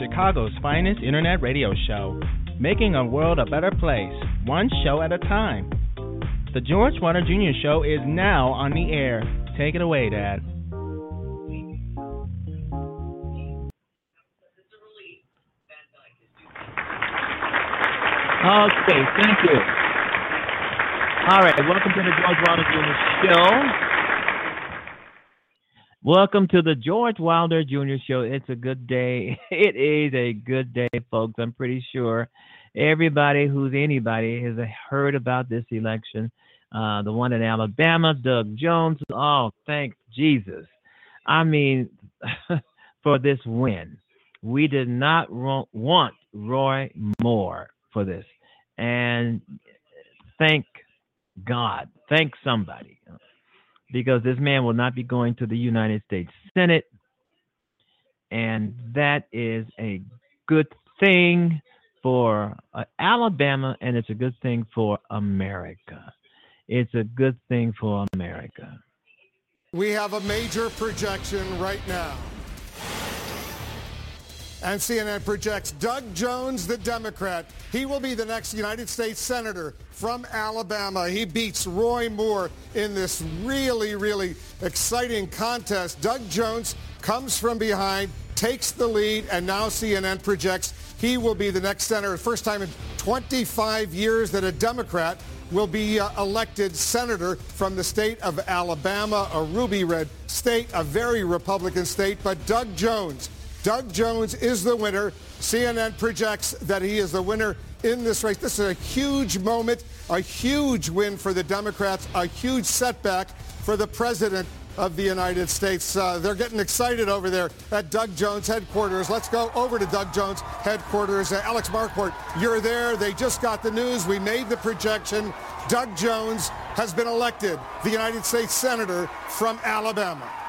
Chicago's finest internet radio show, making a world a better place, one show at a time. The George Wilder Jr. Show is now on the air. Take it away, Dad. Okay, thank you. All right, welcome to the George Wilder Jr. Show. Welcome to the George Wilder Jr. Show. It's a good day. It is a good day, folks. I'm pretty sure everybody who's anybody has heard about this election. Uh, the one in Alabama, Doug Jones. Oh, thank Jesus. I mean, for this win. We did not want Roy Moore for this. And thank God. Thank somebody because this man will not be going to the United States Senate. And that is a good thing for uh, Alabama, and it's a good thing for America. It's a good thing for America. We have a major projection right now. And CNN projects Doug Jones, the Democrat. He will be the next United States Senator from Alabama. He beats Roy Moore in this really, really exciting contest. Doug Jones comes from behind, takes the lead, and now CNN projects he will be the next senator. First time in 25 years that a Democrat will be uh, elected senator from the state of Alabama, a ruby red state, a very Republican state. But Doug Jones, Doug Jones is the winner. CNN projects that he is the winner in this race. This is a huge moment, a huge win for the Democrats, a huge setback for the president of the United States. Uh, they're getting excited over there at Doug Jones headquarters. Let's go over to Doug Jones headquarters. Uh, Alex Marquardt, you're there. They just got the news. We made the projection. Doug Jones has been elected the United States Senator from Alabama.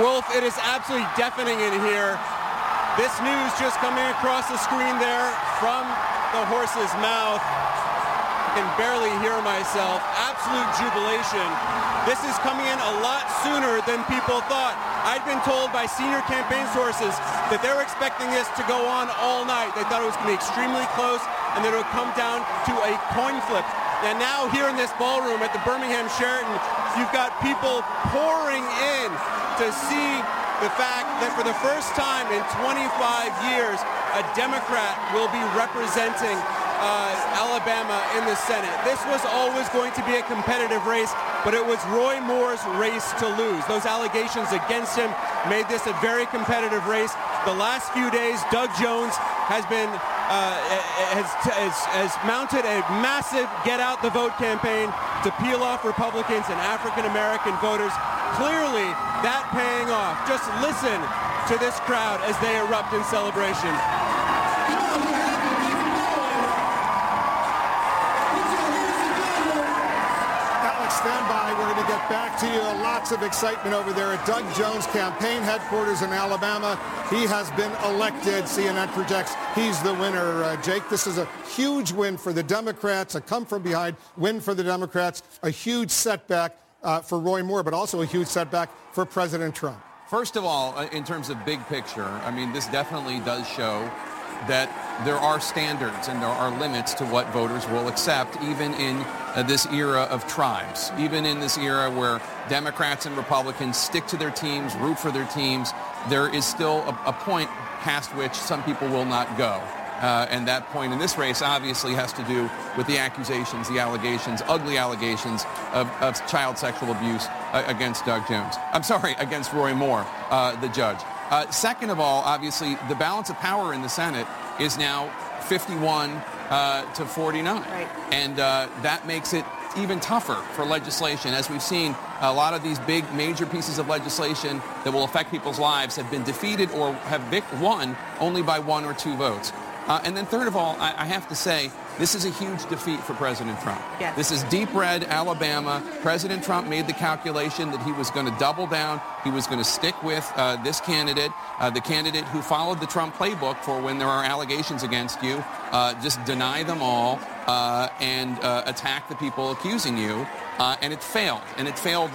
Wolf, it is absolutely deafening in here. This news just coming across the screen there from the horse's mouth. I can barely hear myself. Absolute jubilation. This is coming in a lot sooner than people thought. I'd been told by senior campaign sources that they were expecting this to go on all night. They thought it was going to be extremely close and that it would come down to a coin flip. And now here in this ballroom at the Birmingham Sheraton, you've got people pouring in to see the fact that for the first time in 25 years, a Democrat will be representing uh, Alabama in the Senate. This was always going to be a competitive race, but it was Roy Moore's race to lose. Those allegations against him made this a very competitive race. The last few days, Doug Jones has been uh, has, has, has mounted a massive get out the vote campaign to peel off Republicans and African American voters. Clearly, that paying off. Just listen to this crowd as they erupt in celebration. Alex, stand by. We're going to get back to you. Lots of excitement over there at Doug Jones' campaign headquarters in Alabama. He has been elected. CNN projects he's the winner. Uh, Jake, this is a huge win for the Democrats, a come from behind win for the Democrats, a huge setback uh, for Roy Moore, but also a huge setback for President Trump. First of all, uh, in terms of big picture, I mean, this definitely does show that there are standards and there are limits to what voters will accept, even in uh, this era of tribes, even in this era where Democrats and Republicans stick to their teams, root for their teams, there is still a, a point past which some people will not go. Uh, and that point in this race obviously has to do with the accusations, the allegations, ugly allegations of, of child sexual abuse uh, against Doug Jones. I'm sorry, against Roy Moore, uh, the judge. Uh, second of all, obviously, the balance of power in the Senate is now 51 uh, to 49. Right. And uh, that makes it even tougher for legislation. As we've seen, a lot of these big major pieces of legislation that will affect people's lives have been defeated or have won only by one or two votes. Uh, and then third of all, I, I, have to say, this is a huge defeat for President Trump. Yes. This is deep red Alabama. President Trump made the calculation that he was going to double down. He was going to stick with uh, this candidate, uh, the candidate who followed the Trump playbook for when there are allegations against you. Uh, just deny them all uh, and uh, attack the people accusing you. and it failed. And it failed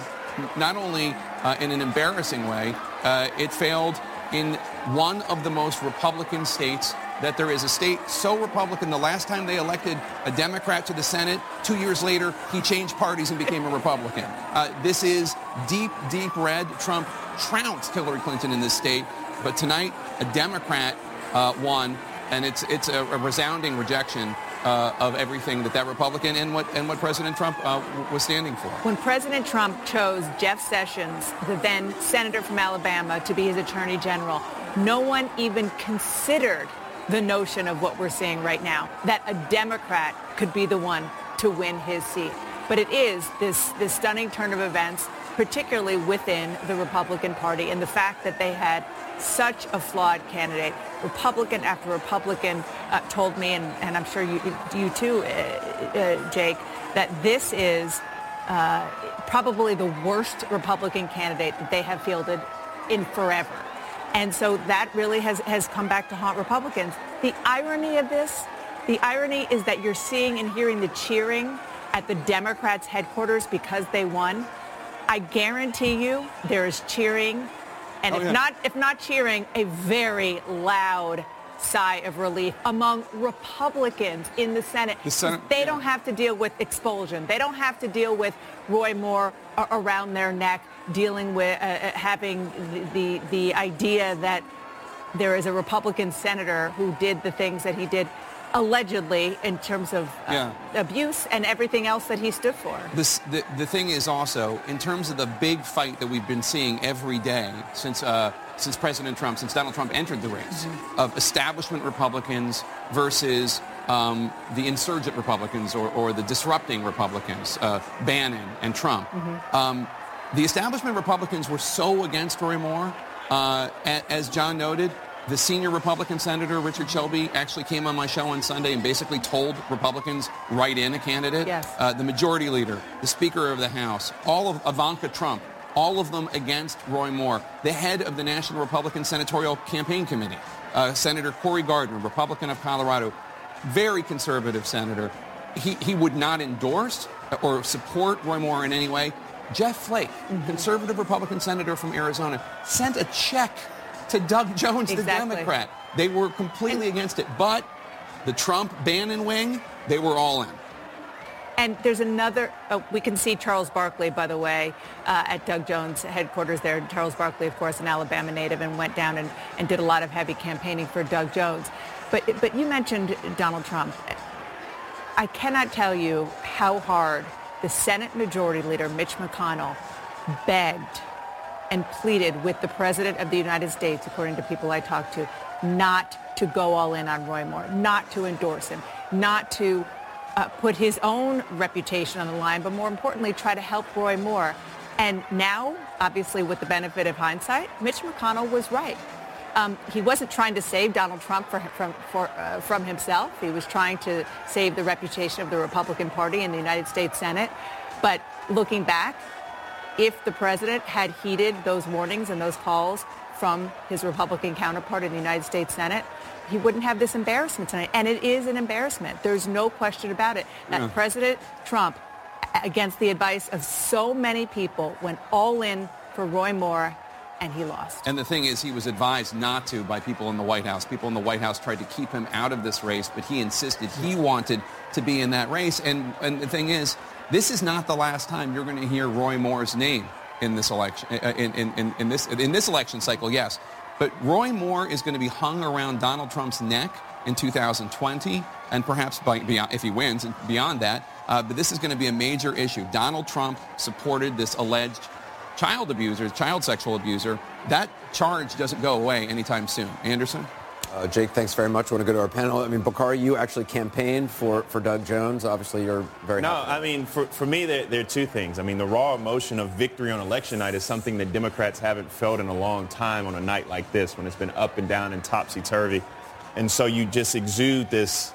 not only uh, in an embarrassing way, uh, it failed in one of the most Republican states that there is a state so Republican. The last time they elected a Democrat to the Senate, two years later, he changed parties and became a Republican. Uh, this is deep, deep red. Trump trounced Hillary Clinton in this state. But tonight, a Democrat uh, won, and it's, it's a, a resounding rejection uh, of everything that that Republican and what and what President Trump uh, was standing for. When President Trump chose Jeff Sessions, the then senator from Alabama, to be his attorney general, no one even considered the notion of what we're seeing right now, that a Democrat could be the one to win his seat. But it is this, this stunning turn of events, particularly within the Republican Party, and the fact that they had such a flawed candidate. Republican after Republican uh, told me, and, and, I'm sure you, you too, uh, uh, Jake, that this is uh, probably the worst Republican candidate that they have fielded in forever. And so that really has, has come back to haunt Republicans. The irony of this, the irony is that you're seeing and hearing the cheering at the Democrats' headquarters because they won. I guarantee you there is cheering and oh, if yeah. not if not cheering, a very loud sigh of relief among Republicans in the Senate. The Senate they yeah. don't have to deal with expulsion. They don't have to deal with Roy Moore around their neck, dealing with uh, uh, having the, the the idea that there is a Republican senator who did the things that he did allegedly in terms of uh, yeah. abuse and everything else that he stood for. This, the, the thing is also, in terms of the big fight that we've been seeing every day since, uh, since President Trump, since Donald Trump entered the race, mm-hmm. of establishment Republicans versus um, the insurgent Republicans or, or the disrupting Republicans, uh, Bannon and Trump. Mm-hmm. Um, the establishment Republicans were so against Roy Moore, uh, as John noted, the senior Republican senator, Richard Shelby, actually came on my show on Sunday and basically told Republicans write in a candidate. Yes. Uh, the majority leader, the Speaker of the House, all of Ivanka Trump, all of them against Roy Moore. The head of the National Republican Senatorial Campaign Committee, uh, Senator Cory Gardner, Republican of Colorado, very conservative senator. He, he would not endorse or support Roy Moore in any way. Jeff Flake, mm-hmm. conservative Republican senator from Arizona, sent a check to Doug Jones, exactly. the Democrat. They were completely and, against it. But the Trump Bannon wing, they were all in. And there's another, oh, we can see Charles Barkley, by the way, uh, at Doug Jones' headquarters there. Charles Barkley, of course, an Alabama native and went down and, and did a lot of heavy campaigning for Doug Jones. But, but you mentioned Donald Trump. I cannot tell you how hard the Senate Majority Leader, Mitch McConnell, begged and pleaded with the President of the United States, according to people I talked to, not to go all in on Roy Moore, not to endorse him, not to uh, put his own reputation on the line, but more importantly, try to help Roy Moore. And now, obviously, with the benefit of hindsight, Mitch McConnell was right. Um, he wasn't trying to save Donald Trump for, from, for, uh, from himself. He was trying to save the reputation of the Republican Party in the United States Senate. But looking back, if the president had heeded those warnings and those calls from his Republican counterpart in the United States Senate, he wouldn't have this embarrassment tonight. And it is an embarrassment. There's no question about it. That yeah. President Trump, against the advice of so many people, went all in for Roy Moore and he lost. And the thing is, he was advised not to by people in the White House. People in the White House tried to keep him out of this race, but he insisted he wanted to be in that race. And, and the thing is, this is not the last time you're going to hear Roy Moore's name in this election, uh, in, in, in, in, this, in this election cycle, yes. But Roy Moore is going to be hung around Donald Trump's neck in 2020 and perhaps by, beyond, if he wins and beyond that. Uh, but this is going to be a major issue. Donald Trump supported this alleged child abuser, child sexual abuser. That charge doesn't go away anytime soon. Anderson? Uh, Jake, thanks very much. I want to go to our panel. I mean, Bakari, you actually campaigned for, for Doug Jones. Obviously, you're very No, I mean, for, for me, there, there are two things. I mean, the raw emotion of victory on election night is something that Democrats haven't felt in a long time on a night like this when it's been up and down and topsy-turvy. And so you just exude this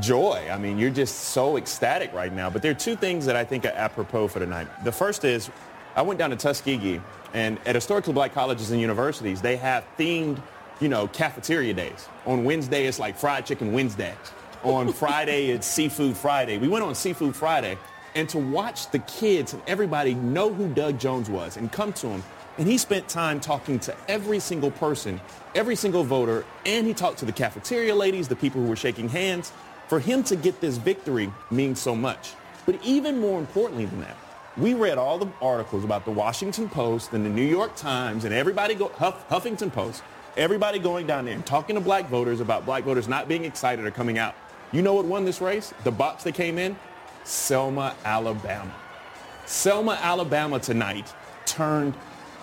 joy. I mean, you're just so ecstatic right now. But there are two things that I think are apropos for tonight. The first is I went down to Tuskegee, and at historically black colleges and universities, they have themed – you know, cafeteria days. On Wednesday, it's like fried chicken Wednesday. On Friday, it's seafood Friday. We went on seafood Friday, and to watch the kids and everybody know who Doug Jones was and come to him. And he spent time talking to every single person, every single voter, and he talked to the cafeteria ladies, the people who were shaking hands. For him to get this victory means so much. But even more importantly than that, we read all the articles about the Washington Post and the New York Times and everybody go Huff, Huffington Post, everybody going down there and talking to black voters about black voters not being excited or coming out. You know what won this race? The box that came in? Selma, Alabama. Selma, Alabama tonight turned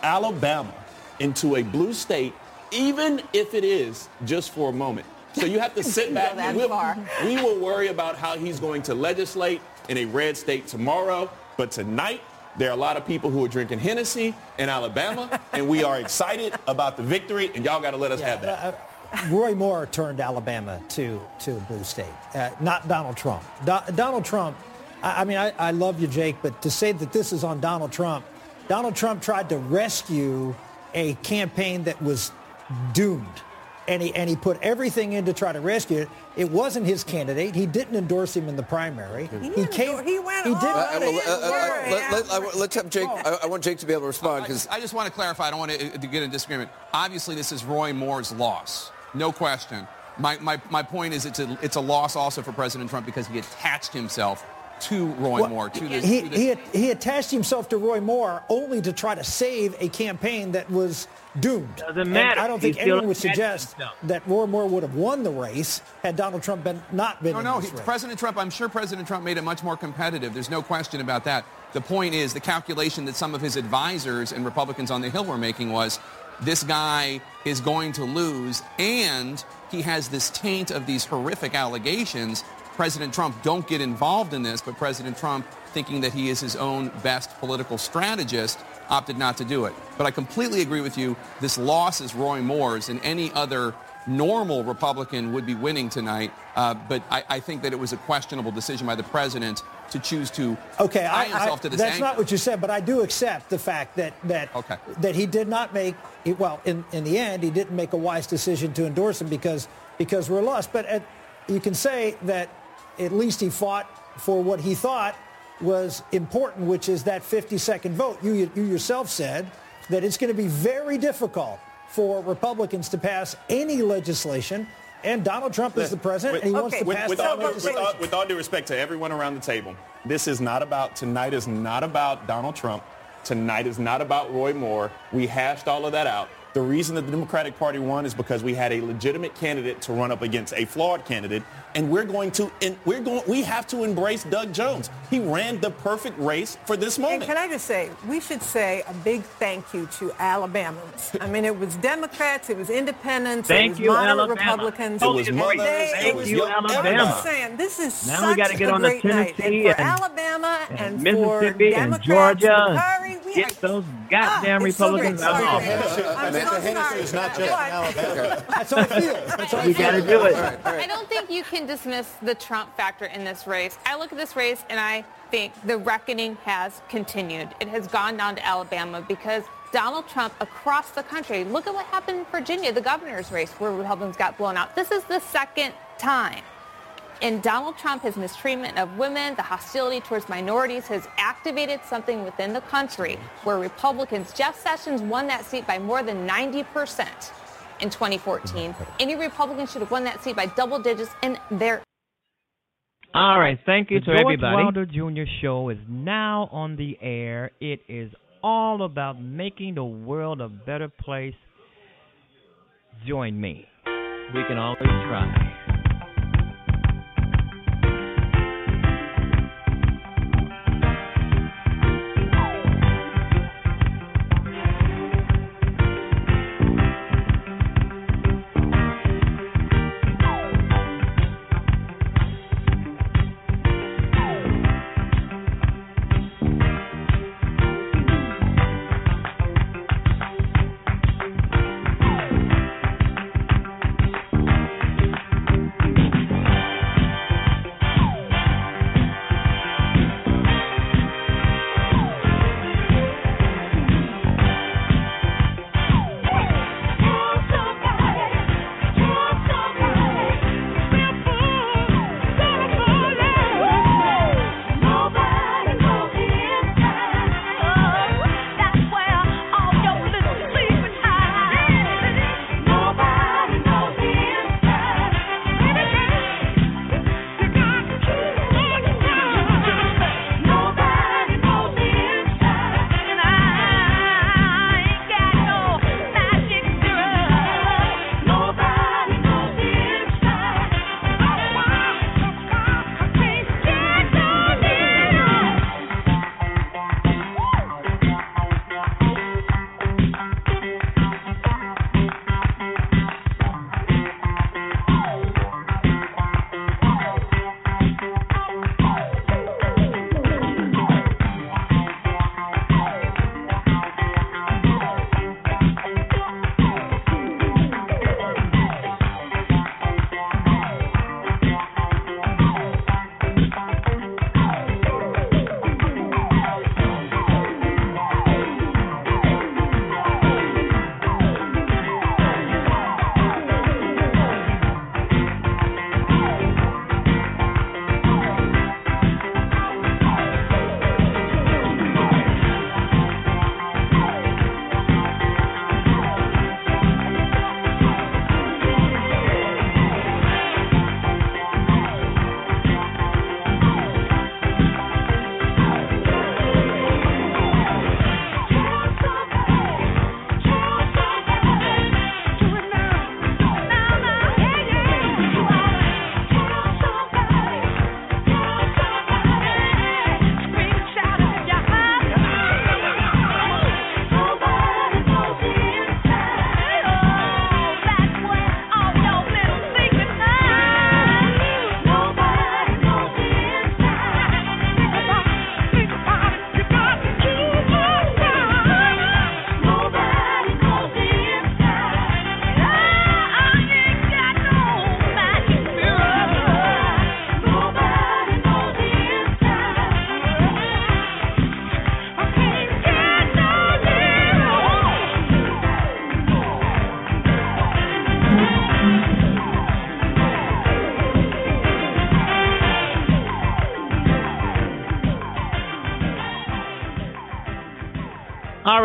Alabama into a blue state, even if it is just for a moment. So you have to sit back. and we'll, we will worry about how he's going to legislate in a red state tomorrow. But tonight, there are a lot of people who are drinking Hennessy in Alabama, and we are excited about the victory, and y'all got to let us yeah, have that. Uh, Roy Moore turned Alabama to, to a blue state, uh, not Donald Trump. Do, Donald Trump, I, I mean, I, I love you, Jake, but to say that this is on Donald Trump, Donald Trump tried to rescue a campaign that was doomed and he and he put everything in to try to rescue it. It wasn't his candidate. He didn't endorse him in the primary. He, he came. He went. He did. Uh, uh, uh, uh, let, us have Jake. I, I, want Jake to be able to respond because I, I, just want to clarify. I don't want to, to get in disagreement. Obviously, this is Roy Moore's loss, no question. My, my, my point is it's a, it's a loss also for President Trump because he attached himself to Roy well, Moore. To this, he, to this. he, he attached himself to Roy Moore only to try to save a campaign that was doomed. Doesn't matter. And I don't think anyone would suggest that Roy Moore would have won the race had Donald Trump been not been. No, no. He, President Trump. I'm sure President Trump made it much more competitive. There's no question about that. The point is the calculation that some of his advisors and Republicans on the Hill were making was this guy is going to lose and he has this taint of these horrific allegations President Trump don't get involved in this, but President Trump, thinking that he is his own best political strategist, opted not to do it. But I completely agree with you. This loss is Roy Moore's, and any other normal Republican would be winning tonight. Uh, but I, I, think that it was a questionable decision by the president to choose to okay, tie I, himself I, to this That's angle. not what you said, but I do accept the fact that that okay. that he did not make well in, in the end he didn't make a wise decision to endorse him because because we're lost. But at, you can say that at least he fought for what he thought was important, which is that 50-second vote. You, you yourself said that it's going to be very difficult for Republicans to pass any legislation and Donald Trump is the president, with, and he wants to pass with that all, legislation. With all, with all due respect to everyone around the table, this is not about, tonight is not about Donald Trump. Tonight is not about Roy Moore. We hashed all of that out. The reason that the Democratic Party won is because we had a legitimate candidate to run up against a flawed candidate, and we're going to and we're going we have to embrace Doug Jones. He ran the perfect race for this moment. And can I just say, we should say a big thank you to Alabamans. I mean, it was Democrats, it was independents, thank it was you, moderate Alabama. Republicans. It was mothers, it, it was you, Alabama. I'm saying this is now such we got to get on great the. Tennessee and and, Alabama and, and for Mississippi and Democrats, Georgia. Curry, we get are, those goddamn ah, Republicans so out of here. I'm so sorry. is not just Alabama. That's how I feel. That's how I We got to do it. I don't think you can dismiss the Trump factor in this race. I look at this race and I think the reckoning has continued. It has gone down to Alabama because Donald Trump across the country, look at what happened in Virginia, the governor's race where Republicans got blown out. This is the second time. And Donald Trump, his mistreatment of women, the hostility towards minorities has activated something within the country where Republicans, Jeff Sessions won that seat by more than 90% in 2014. Any Republican should have won that seat by double digits and they're All right, thank you The to George everybody. Wilder Jr. Show is now on the air. It is all about making the world a better place. Join me. We can always try.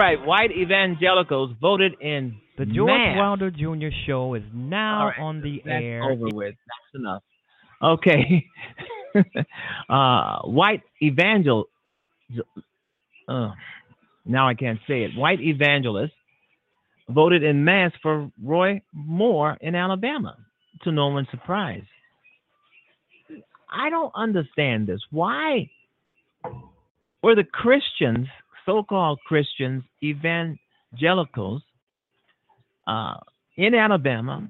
Right, white evangelicals voted in the George mass. Wilder Jr. Show is now right, on the That's air. over with. That's enough. Okay. uh, white evangel. Uh, now I can't say it. White evangelists voted in mass for Roy Moore in Alabama, to no one's surprise. I don't understand this. Why were the Christians, so-called Christians, evangelicals, uh, in Alabama,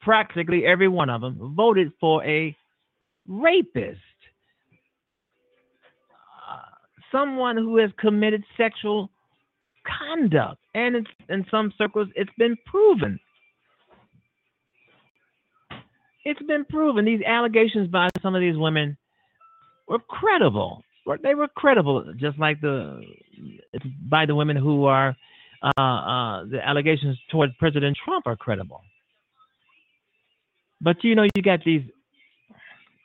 practically every one of them voted for a rapist, uh, someone who has committed sexual conduct, and it's, in some circles, it's been proven. It's been proven. These allegations by some of these women were credible. They were credible, just like the by the women who are uh, uh, the allegations towards President Trump are credible. But you know, you got these,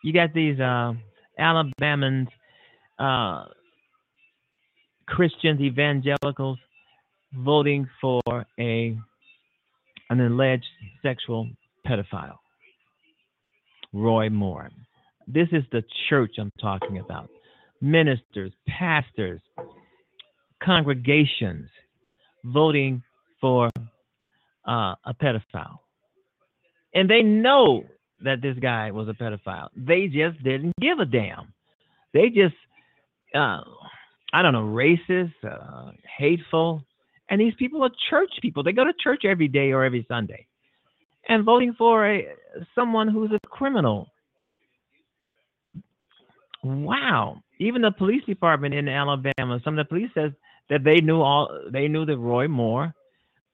you got these uh, Alabamans, uh, Christians, evangelicals, voting for a an alleged sexual pedophile, Roy Moore. This is the church I'm talking about. Ministers, pastors, congregations voting for uh, a pedophile. And they know that this guy was a pedophile. They just didn't give a damn. They just, uh, I don't know, racist, uh, hateful. And these people are church people. They go to church every day or every Sunday. And voting for a someone who's a criminal. Wow. Even the police department in Alabama, some of the police says that they knew all they knew that Roy Moore,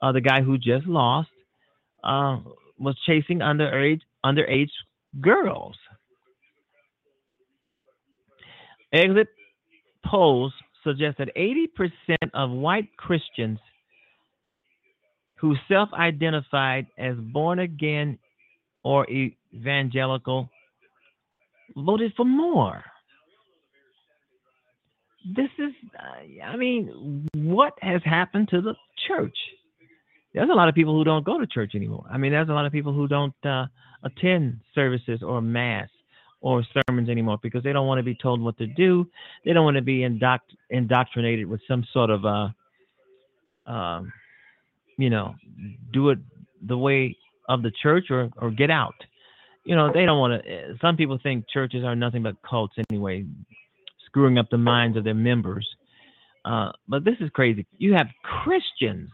uh, the guy who just lost, uh, was chasing underage underage girls. Exit polls suggest that 80% of white Christians who self-identified as born again or evangelical voted for Moore. This is, I mean, what has happened to the church? There's a lot of people who don't go to church anymore. I mean, there's a lot of people who don't uh, attend services or mass or sermons anymore because they don't want to be told what to do. They don't want to be indoctr- indoctrinated with some sort of, uh, um, you know, do it the way of the church or or get out. You know, they don't want to. Some people think churches are nothing but cults anyway, screwing up the minds of their members. Uh, but this is crazy. You have Christians.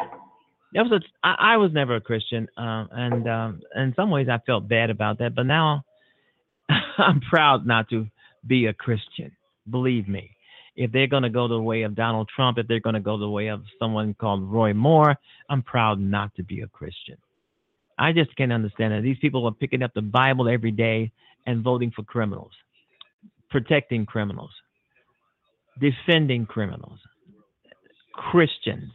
That was a, I, I was never a Christian, uh, and um, in some ways I felt bad about that. But now I'm proud not to be a Christian. Believe me. If they're going to go the way of Donald Trump, if they're going to go the way of someone called Roy Moore, I'm proud not to be a Christian. I just can't understand it. These people are picking up the Bible every day and voting for criminals, protecting criminals, defending criminals, Christians.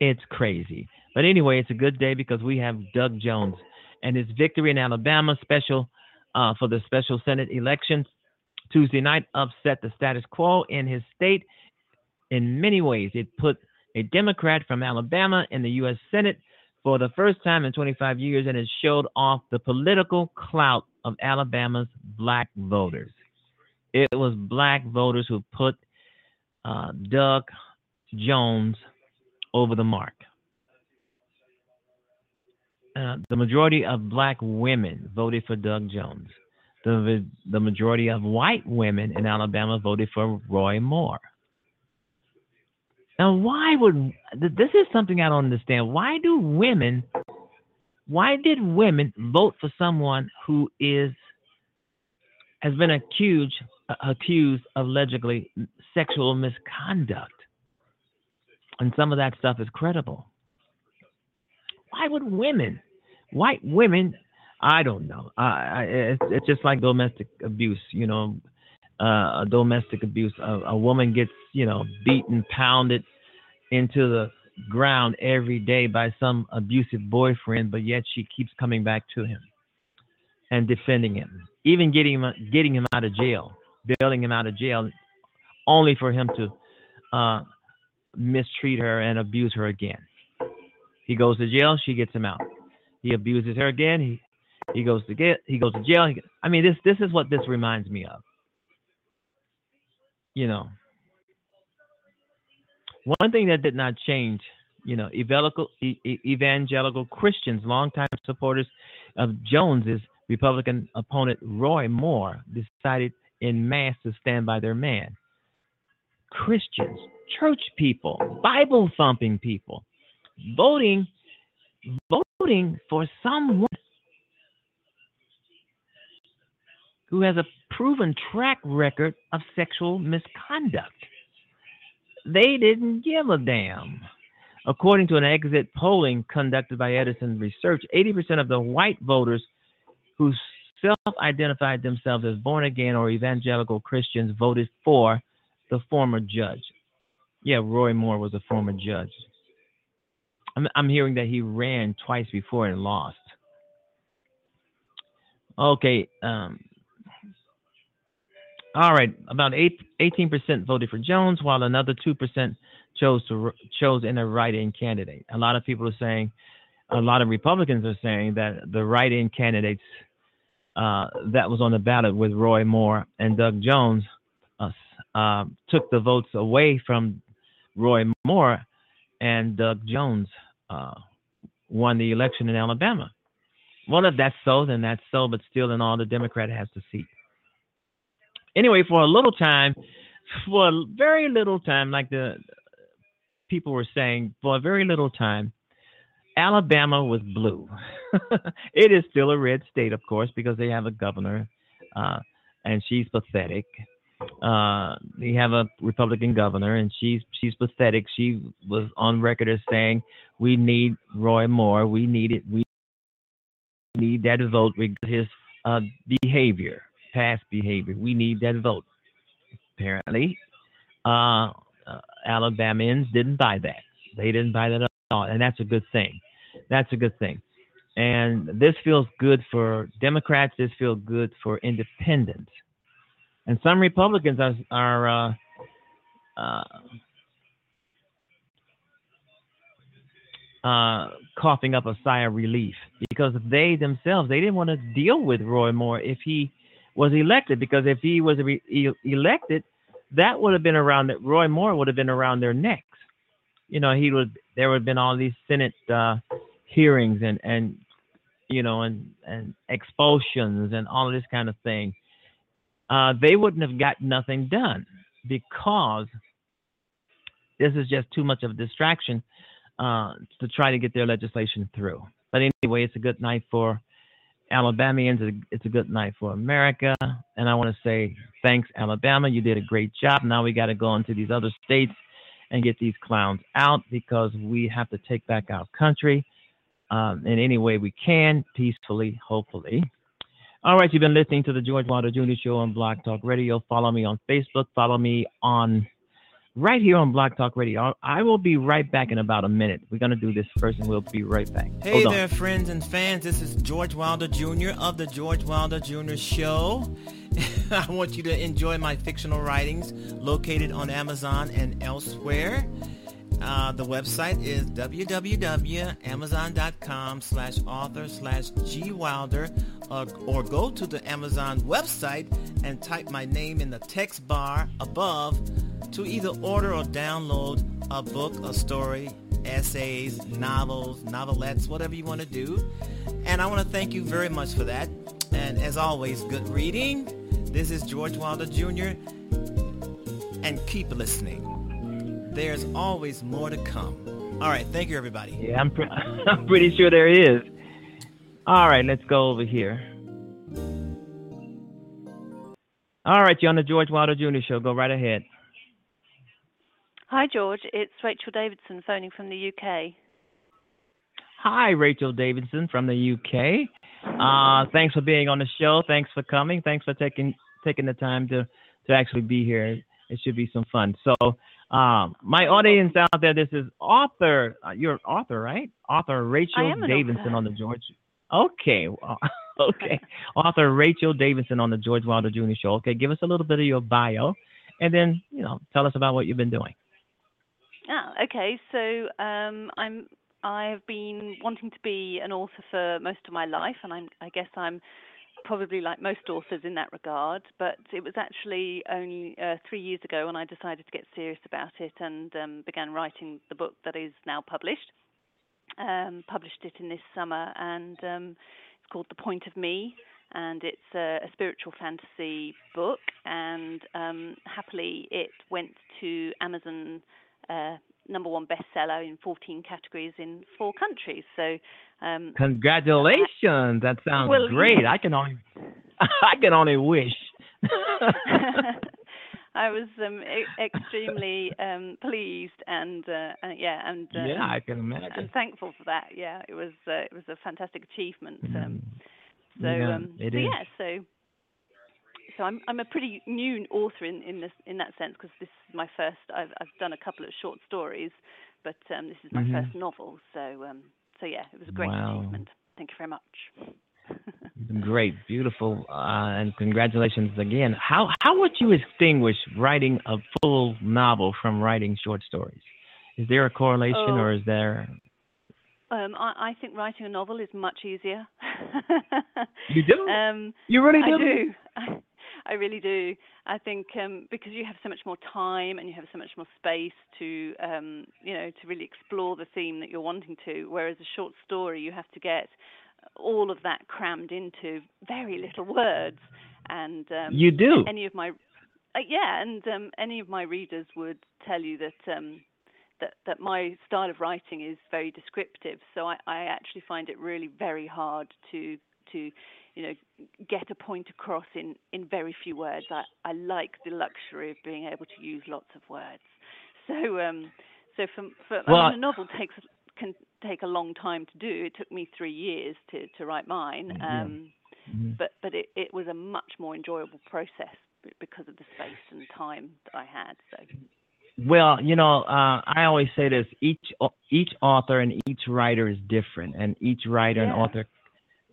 It's crazy. But anyway, it's a good day because we have Doug Jones and his victory in Alabama special uh, for the special Senate election Tuesday night upset the status quo in his state in many ways. It put a Democrat from Alabama in the U.S. Senate for the first time in 25 years, and it showed off the political clout of Alabama's black voters. It was black voters who put uh, Doug Jones over the mark. Uh, the majority of black women voted for Doug Jones. The, the majority of white women in Alabama voted for Roy Moore. Now, why would this is something I don't understand? Why do women, why did women vote for someone who is has been accused accused of allegedly sexual misconduct, and some of that stuff is credible? Why would women, white women, I don't know. I, I, it's, it's just like domestic abuse. You know, uh, domestic abuse. A, a woman gets, you know, beaten, pounded into the ground every day by some abusive boyfriend, but yet she keeps coming back to him and defending him, even getting him, getting him out of jail, bailing him out of jail, only for him to uh, mistreat her and abuse her again. He goes to jail. She gets him out. He abuses her again. He he goes to get he goes to jail. I mean, this this is what this reminds me of. You know, one thing that did not change, you know, evangelical evangelical Christians, longtime supporters of Jones's Republican opponent Roy Moore, decided in mass to stand by their man. Christians, church people, Bible thumping people, voting voting for someone who has a proven track record of sexual misconduct. They didn't give a damn. According to an exit polling conducted by Edison Research, 80% of the white voters who self identified themselves as born again or evangelical Christians voted for the former judge. Yeah, Roy Moore was a former judge. I'm, I'm hearing that he ran twice before and lost. Okay. Um, all right. About eight, 18% voted for Jones, while another 2% chose to chose in a write-in candidate. A lot of people are saying, a lot of Republicans are saying that the write-in candidates uh, that was on the ballot with Roy Moore and Doug Jones uh, uh, took the votes away from Roy Moore and Doug Jones uh, won the election in Alabama. Well, if that's so, then that's so, but still, in all, the Democrat has the seat. Anyway, for a little time, for a very little time, like the people were saying, for a very little time, Alabama was blue. it is still a red state, of course, because they have a governor, uh, and she's pathetic uh, they have a Republican governor, and she's she's pathetic. She was on record as saying, "We need Roy Moore. We need it. We need that vote with his uh, behavior, past behavior. We need that vote." Apparently, uh, uh, Alabamians didn't buy that. They didn't buy that and that's a good thing. That's a good thing. And this feels good for Democrats. This feels good for independents and some Republicans are are uh, uh, uh, coughing up a sigh of relief because they themselves they didn't want to deal with Roy Moore if he was elected because if he was re- elected, that would have been around that Roy Moore would have been around their necks. You know, he would there would have been all these Senate uh, hearings and and you know and and expulsions and all this kind of thing uh, they wouldn't have got nothing done because this is just too much of a distraction uh, to try to get their legislation through. But anyway, it's a good night for Alabamians. It's a good night for America. And I want to say thanks, Alabama. You did a great job. Now we got to go into these other states and get these clowns out because we have to take back our country um, in any way we can, peacefully, hopefully. All right, you've been listening to the George Wilder Jr. Show on Blog Talk Radio. Follow me on Facebook. Follow me on right here on Blog Talk Radio. I will be right back in about a minute. We're going to do this first and we'll be right back. Hey there, friends and fans. This is George Wilder Jr. of the George Wilder Jr. Show. I want you to enjoy my fictional writings located on Amazon and elsewhere. Uh, the website is www.amazon.com slash author slash gwilder uh, or go to the Amazon website and type my name in the text bar above to either order or download a book, a story, essays, novels, novelettes, whatever you want to do. And I want to thank you very much for that. And as always, good reading. This is George Wilder Jr. And keep listening there's always more to come. All right, thank you, everybody. Yeah, I'm, pre- I'm pretty sure there is. All right, let's go over here. All right, you're on the George Wilder Jr. Show. Go right ahead. Hi, George. It's Rachel Davidson phoning from the UK. Hi, Rachel Davidson from the UK. Uh, thanks for being on the show. Thanks for coming. Thanks for taking taking the time to to actually be here. It should be some fun. So, um, my audience out there, this is author. Uh, you're an author, right? Author Rachel Davidson author. on the George. Okay, okay. author Rachel Davidson on the George Wilder Jr. Show. Okay, give us a little bit of your bio, and then you know tell us about what you've been doing. Ah, okay. So um, I'm I've been wanting to be an author for most of my life, and I'm I guess I'm probably like most authors in that regard. But it was actually only uh, three years ago when I decided to get serious about it and um, began writing the book that is now published. Um, published it in this summer, and um, it's called The Point of Me and it's a, a spiritual fantasy book. And um, happily, it went to Amazon uh, number one bestseller in 14 categories in four countries. So, um, congratulations! That sounds well, great. I can only, I can only wish. I was um, e- extremely um, pleased and uh, uh, yeah, and uh, yeah, I can imagine. and thankful for that. Yeah, it was uh, it was a fantastic achievement. Um, Mm. so Yeah, um, so yeah, so so I'm I'm a pretty new author in in this in that sense because this is my first. I've I've done a couple of short stories, but um, this is my Mhm. first novel. So um, so yeah, it was a great Wow. achievement. Thank you very much. Great, beautiful, uh, and congratulations again. How how would you distinguish writing a full novel from writing short stories? Is there a correlation, Oh. or is there? Um, I, I think writing a novel is much easier. You do? Um, You really I do? I really do. I think um, because you have so much more time and you have so much more space to, um, you know, to really explore the theme that you're wanting to. Whereas a short story, you have to get all of that crammed into very little words. And um, You do? Any of my, uh, yeah, and um, any of my readers would tell you that. Um, that, that my style of writing is very descriptive, so I, I actually find it really very hard to to you know get a point across in, in very few words. I, I like the luxury of being able to use lots of words. So um so for, for I mean, a novel takes can take a long time to do. It took me three years to, to write mine, Yeah. um, Mhm. but but it, it was a much more enjoyable process because of the space and time that I had. So Well, you know, uh, I always say this: each each author and each writer is different, and each writer and author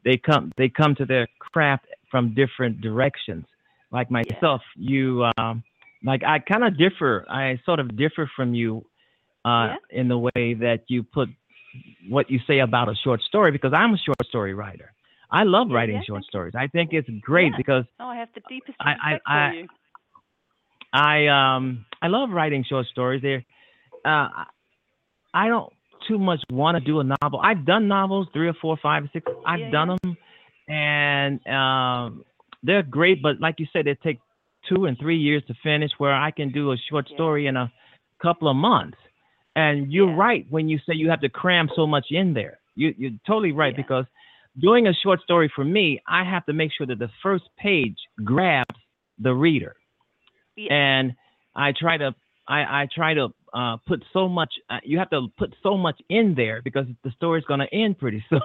they come they come to their craft from different directions. Like myself, you um, like I kind of differ. I sort of differ from you uh, in the way that you put what you say about a short story because I'm a short story writer. I love Yeah, writing yeah, short stories. I think it's great Yeah. because oh, I have the deepest I- I- respect for you. I um I love writing short stories. There, uh, I don't too much want to do a novel. I've done novels, three or four, five, six. I've Yeah, done them, and um, they're great. But like you said, they take two and three years to finish. Where I can do a short story in a couple of months. And you're right when you say you have to cram so much in there. You, you're totally right because doing a short story for me, I have to make sure that the first page grabs the reader and I try to I, I try to uh, put so much. Uh, you have to put so much in there because the story's going to end pretty soon.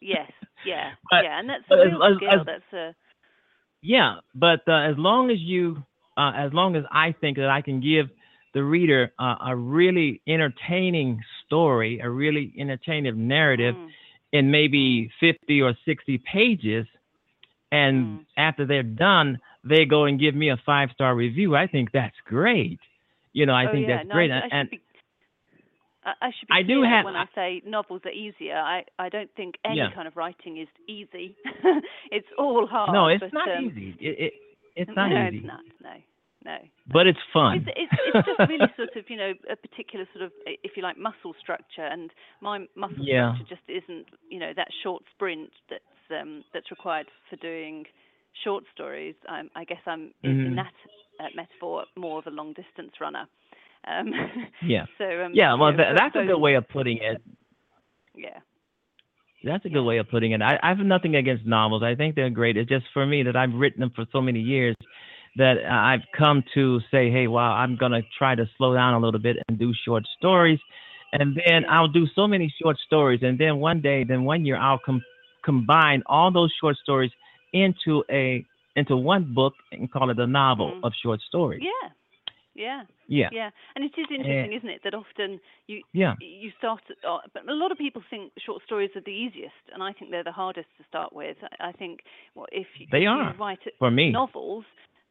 Yes, yeah, But- yeah, and that's a real as- skill. as- that's a yeah, but uh, as long as you, uh, as long as I think that I can give the reader uh, a really entertaining story, a really entertaining narrative, Mm. in maybe fifty or sixty pages, and after they're done, they go and give me a five star review. I think that's great. You know, I oh, think yeah, that's no, great. I, I and should be, I, should be I do have- when I say novels are easier. I, I don't think any Yeah. kind of writing is easy. it's all hard. no, it's but, not um, easy. It, it it's not no, easy, it's not. No, no. but it's fun. It's, it's, it's just really sort of, you know, a particular sort of, if you like, muscle structure, and my muscle Yeah. structure just isn't, you know, that short sprint that's um, that's required for doing short stories. I'm, I guess I'm in, in that uh, metaphor more of a long distance runner. Um, yeah. So um, yeah, you well, know, tha- so- that's a good way of putting it. Yeah. That's a good way of putting it. I, I have nothing against novels. I think they're great. It's just for me that I've written them for so many years that I've come to say, hey, wow, I'm going to try to slow down a little bit and do short stories. And then I'll do so many short stories. And then one day, then one year, I'll com- combine all those short stories into a into one book and call it a novel of short stories. Yeah. Yeah. Yeah. Yeah. And it is interesting, isn't it, that often you Yeah. you start uh, but a lot of people think short stories are the easiest and I think they're the hardest to start with. I, think well if you, They if are, you write for me. novels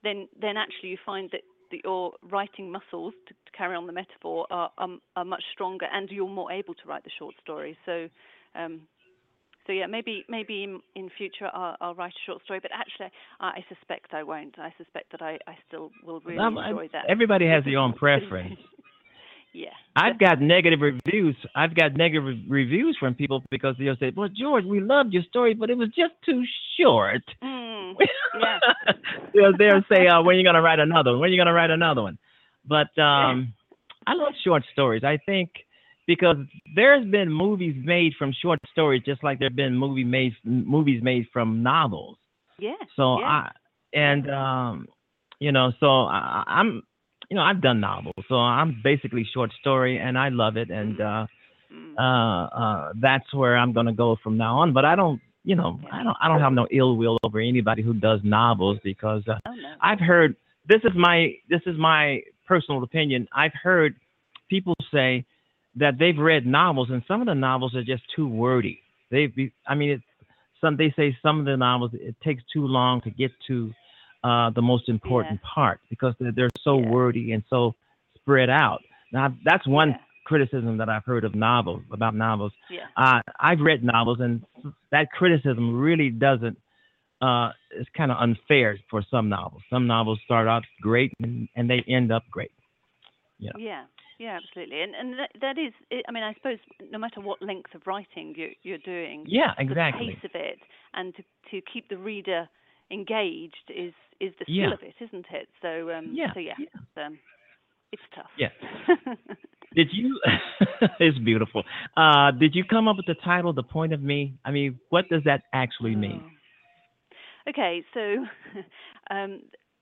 then then actually you find that that your writing muscles, to, to carry on the metaphor, are, are, are much stronger, and you're more able to write the short story. So, um, so yeah, maybe maybe in, in future I'll, I'll, write a short story, but actually I, suspect I won't. I suspect that I, I still will really um, enjoy that. Everybody has their own preference. yeah. I've got negative reviews. I've got negative reviews from people because they'll say, "Well, George, we loved your story, but it was just too short." Mm, yeah. they'll, they'll say, uh, "When are you going to write another one? When are you going to write another one?" But um, I love short stories. I think because there's been movies made from short stories, just like there've been movie made movies made from novels. Yeah. So yeah. I and um, you know, so I, I'm you know I've done novels, so I'm basically short story, and I love it, and uh, mm. uh, uh, that's where I'm gonna go from now on. But I don't. You know, I don't. I don't have no ill will over anybody who does novels because uh, oh, no. I've heard. This is my. This is my personal opinion. I've heard people say that they've read novels, and some of the novels are just too wordy. They've, be, I mean, it's some. They say some of the novels it takes too long to get to uh, the most important yeah. part because they're, they're so yeah. wordy and so spread out. Now, that's one yeah. criticism that I've heard of novels about novels. Yeah. Uh, I've read novels, and that criticism really doesn't. Uh, it's kind of unfair for some novels. Some novels start out great and, and they end up great. Yeah. Yeah. Yeah, absolutely, and and that, that is, I mean, I suppose no matter what length of writing you, you're doing, yeah, exactly, the pace of it, and to to keep the reader engaged is is the skill yeah. of it, isn't it? So um, yeah, so yeah, yeah. It's, um, it's tough. Yeah. did you? it's beautiful. Uh, did you come up with the title, "The Point of Me"? I mean, what does that actually mean? Oh. Okay, so um,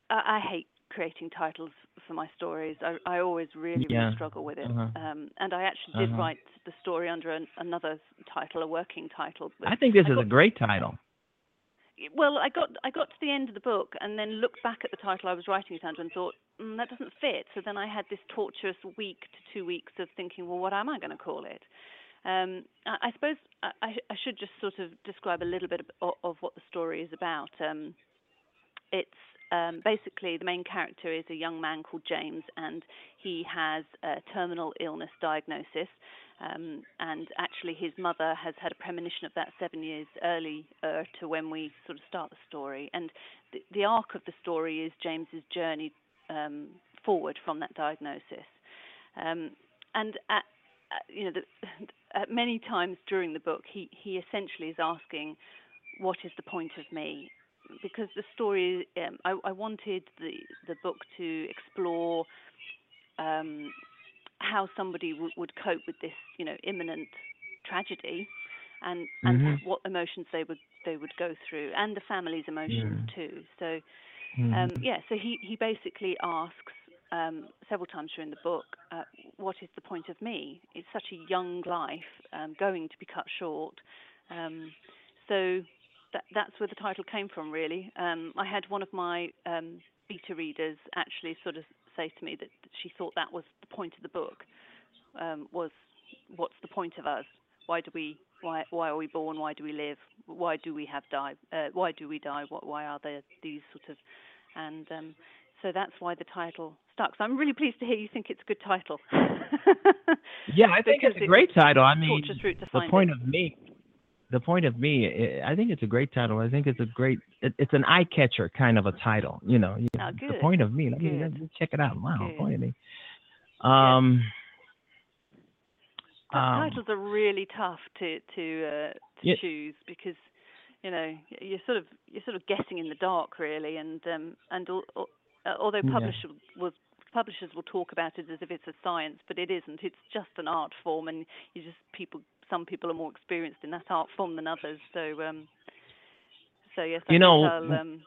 I, I hate creating titles for my stories. I, I always really, yeah. really struggle with it. Uh-huh. Um, and I actually did uh-huh. write the story under an, another title, a working title. I think this I is got, a great title. Well, I got I got to the end of the book and then looked back at the title I was writing it under and thought mm, that doesn't fit. So then I had this torturous week to two weeks of thinking, well, what am I going to call it? Um, I, I, suppose I, I, should just sort of describe a little bit of, of what the story is about. Um, it's um, basically the main character is a young man called James, and he has a terminal illness diagnosis. Um, and actually, his mother has had a premonition of that seven years earlier to when we sort of start the story. And the, the arc of the story is James's journey um, forward from that diagnosis. Um, and at, you know, the, at many times during the book, he, he essentially is asking, "What is the point of me?" Because the story um, I, I, wanted the the book to explore um, how somebody w- would cope with this you know imminent tragedy and and mm-hmm. what emotions they would they would go through and the family's emotions yeah. too so mm-hmm. um, yeah so he he basically asks um, several times during the book uh, what is the point of me it's such a young life um, going to be cut short um, so that, that's where the title came from, really. Um, I had one of my um, beta readers actually sort of say to me that, she thought that was the point of the book. Um, was what's the point of us? Why do we? Why why are we born? Why do we live? Why do we have die? Uh, why do we die? What why are there these sort of? And um, so that's why the title stuck. So I'm really pleased to hear you think it's a good title. yeah, I think it's a great title. I mean, the point it. of me the point of me, I think it's a great title. I think it's a great, it, it's an eye catcher kind of a title. You know, oh, the point of me. Let me, let me check it out. Wow, good. point of me. Um, um, titles are really tough to to uh, to yeah. choose because you know you're sort of you're sort of guessing in the dark really, and um, and al- al- uh, although publishers yeah. will publishers will talk about it as if it's a science, but it isn't. It's just an art form, and you just people some people are more experienced in that art form than others. So, um, so yes, I you know, um,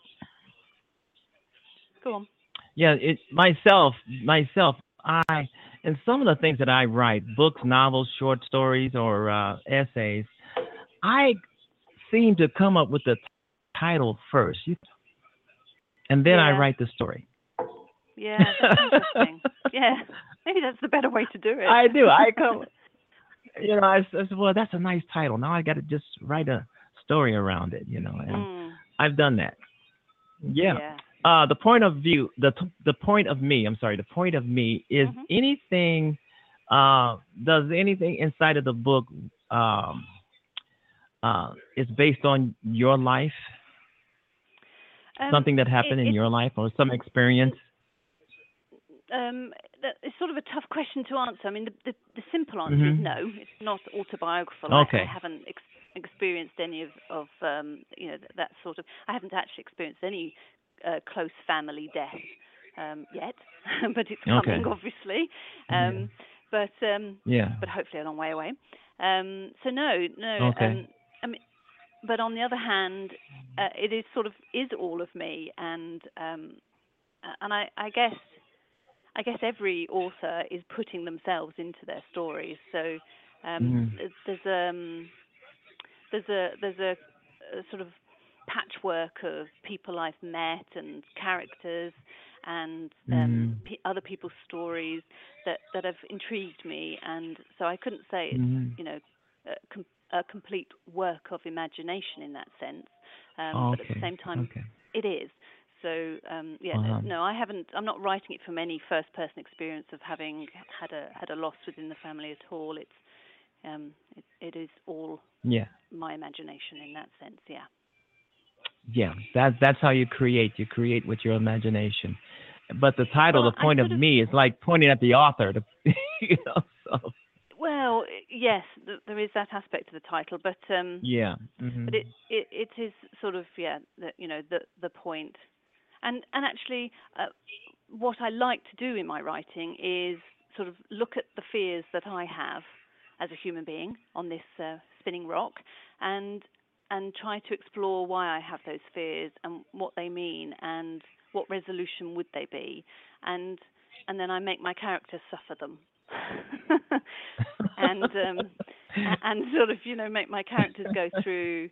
go on. Yeah, it myself, myself, I, and some of the things that I write, books, novels, short stories, or uh, essays, I seem to come up with the title first, and then yeah. I write the story. Yeah, yeah, maybe that's the better way to do it. I do. I come you know, I, I said, well, that's a nice title. Now I got to just write a story around it, you know, and mm. I've done that. Yeah. yeah. uh, the point of view, the the point of me. I'm sorry. The point of me is Mhm. anything. Uh, does anything inside of the book um, uh, is based on your life? Um, Something that happened it- in your life or some experience? Um, that is sort of a tough question to answer. I mean, the, the, the simple answer is Mhm. no. It's not autobiographical. I- I, haven't ex- experienced any of, of um, you know, th- that sort of. I haven't actually experienced any uh, close family death um, yet, but it's Okay. coming, obviously. Um, But um, Yeah. but hopefully a long way away. Um, so no, no. Okay. Um, I mean, but on the other hand, uh, it is sort of is all of me, and um, and I, I guess I guess every author is putting themselves into their stories. So um, Mhm. there's- um there's a there's a, a sort of patchwork of people I've met and characters and um, Mhm. pe other people's stories that that have intrigued me, and so I couldn't say it's Mhm. you know a, com- a complete work of imagination in that sense, um, but at the same time okay. it is. So um, yeah, no- Uh-huh. no, I haven't. I'm not writing it from any first-person experience of having had a had a loss within the family at all. It's um, it, it is all Yeah. my imagination in that sense. Yeah. Yeah, that's that's how you create. You create with your imagination. But the title, Well, the point of of- me, is like pointing at the author. To, you know, so Well, yes, th- there is that aspect to the title, but um, yeah. mhm. but it, it it is sort of yeah, the, you know, the the point, and and actually, uh, what I like to do in my writing is sort of look at the fears that I have as a human being on this uh, spinning rock, and and try to explore why I have those fears and what they mean and what resolution would they be, and and then I make my characters suffer them. and um, and sort of you know make my characters go through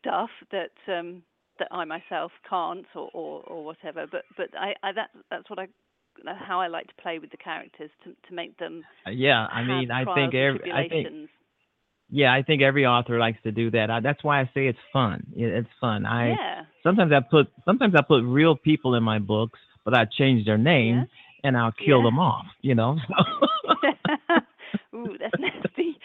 stuff that um, that I myself can't or, or, or whatever. But but I, I that that's what I how I like to play with the characters to to make them Uh, yeah, I mean, I think every, I think, yeah, I think every author likes to do that. I, that's why I say it's fun. It, it's fun. I Yeah. sometimes I put sometimes I put real people in my books, but I change their name and I'll kill Yeah. them off. You know. Ooh, that's nasty.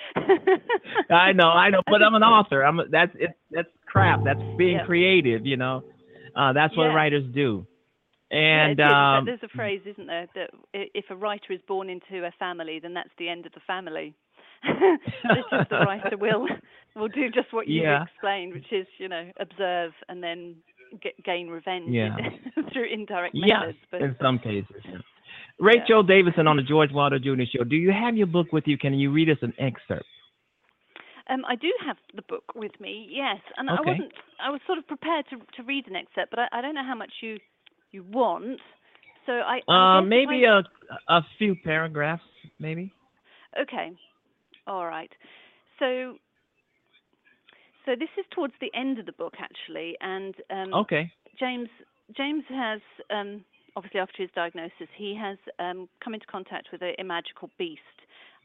I know, I know, but I'm an author. I'm a, that's it's that's crap. That's being Yeah. creative. You know, uh, that's what Yeah. writers do. And it is. In fact, um, there's a phrase, isn't there, that if a writer is born into a family, then that's the end of the family. it's just the writer will will do just what you Yeah. explained, which is you know observe and then get, gain revenge Yeah. through indirect yeah, methods. But in some cases. yeah. Rachel Davidson on the George Wilder Jr. Show. Do you have your book with you? Can you read us an excerpt? Um, I do have the book with me, yes, and I wasn't. I was sort of prepared to to read an excerpt, but I, I don't know how much you you want. So I, I Uh, maybe I, a a few paragraphs, maybe. Okay. All right. So so this is towards the end of the book actually and um Okay. James James has um obviously after his diagnosis he has um come into contact with a, a magical beast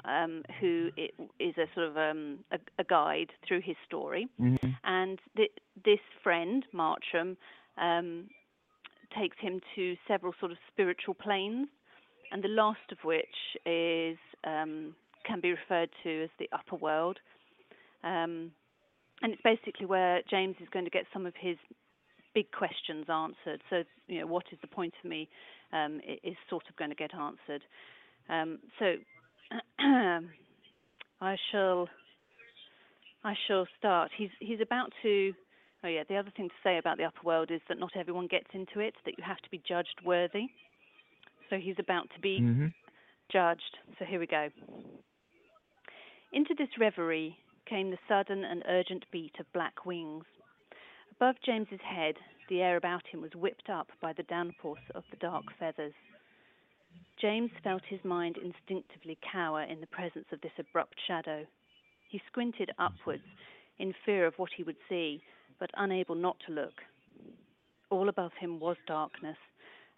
um who i- a sort of um a, a guide through his story Mhm. and th- this friend Marcham um takes him to several sort of spiritual planes and the last of which is um, can be referred to as the upper world. Um, and it's basically where James is going to get some of his big questions answered. So, you know, what is the point of me um, is sort of going to get answered. Um, so, I shall, I shall start. He's he's about to. Oh yeah, the other thing to say about the upper world is that not everyone gets into it. That you have to be judged worthy. So he's about to be Mm-hmm. judged. So here we go. Into this reverie came the sudden and urgent beat of black wings. Above James's head, the air about him was whipped up by the downpour of the dark feathers. James felt his mind instinctively cower in the presence of this abrupt shadow. He squinted upwards in fear of what he would see, but unable not to look. All above him was darkness,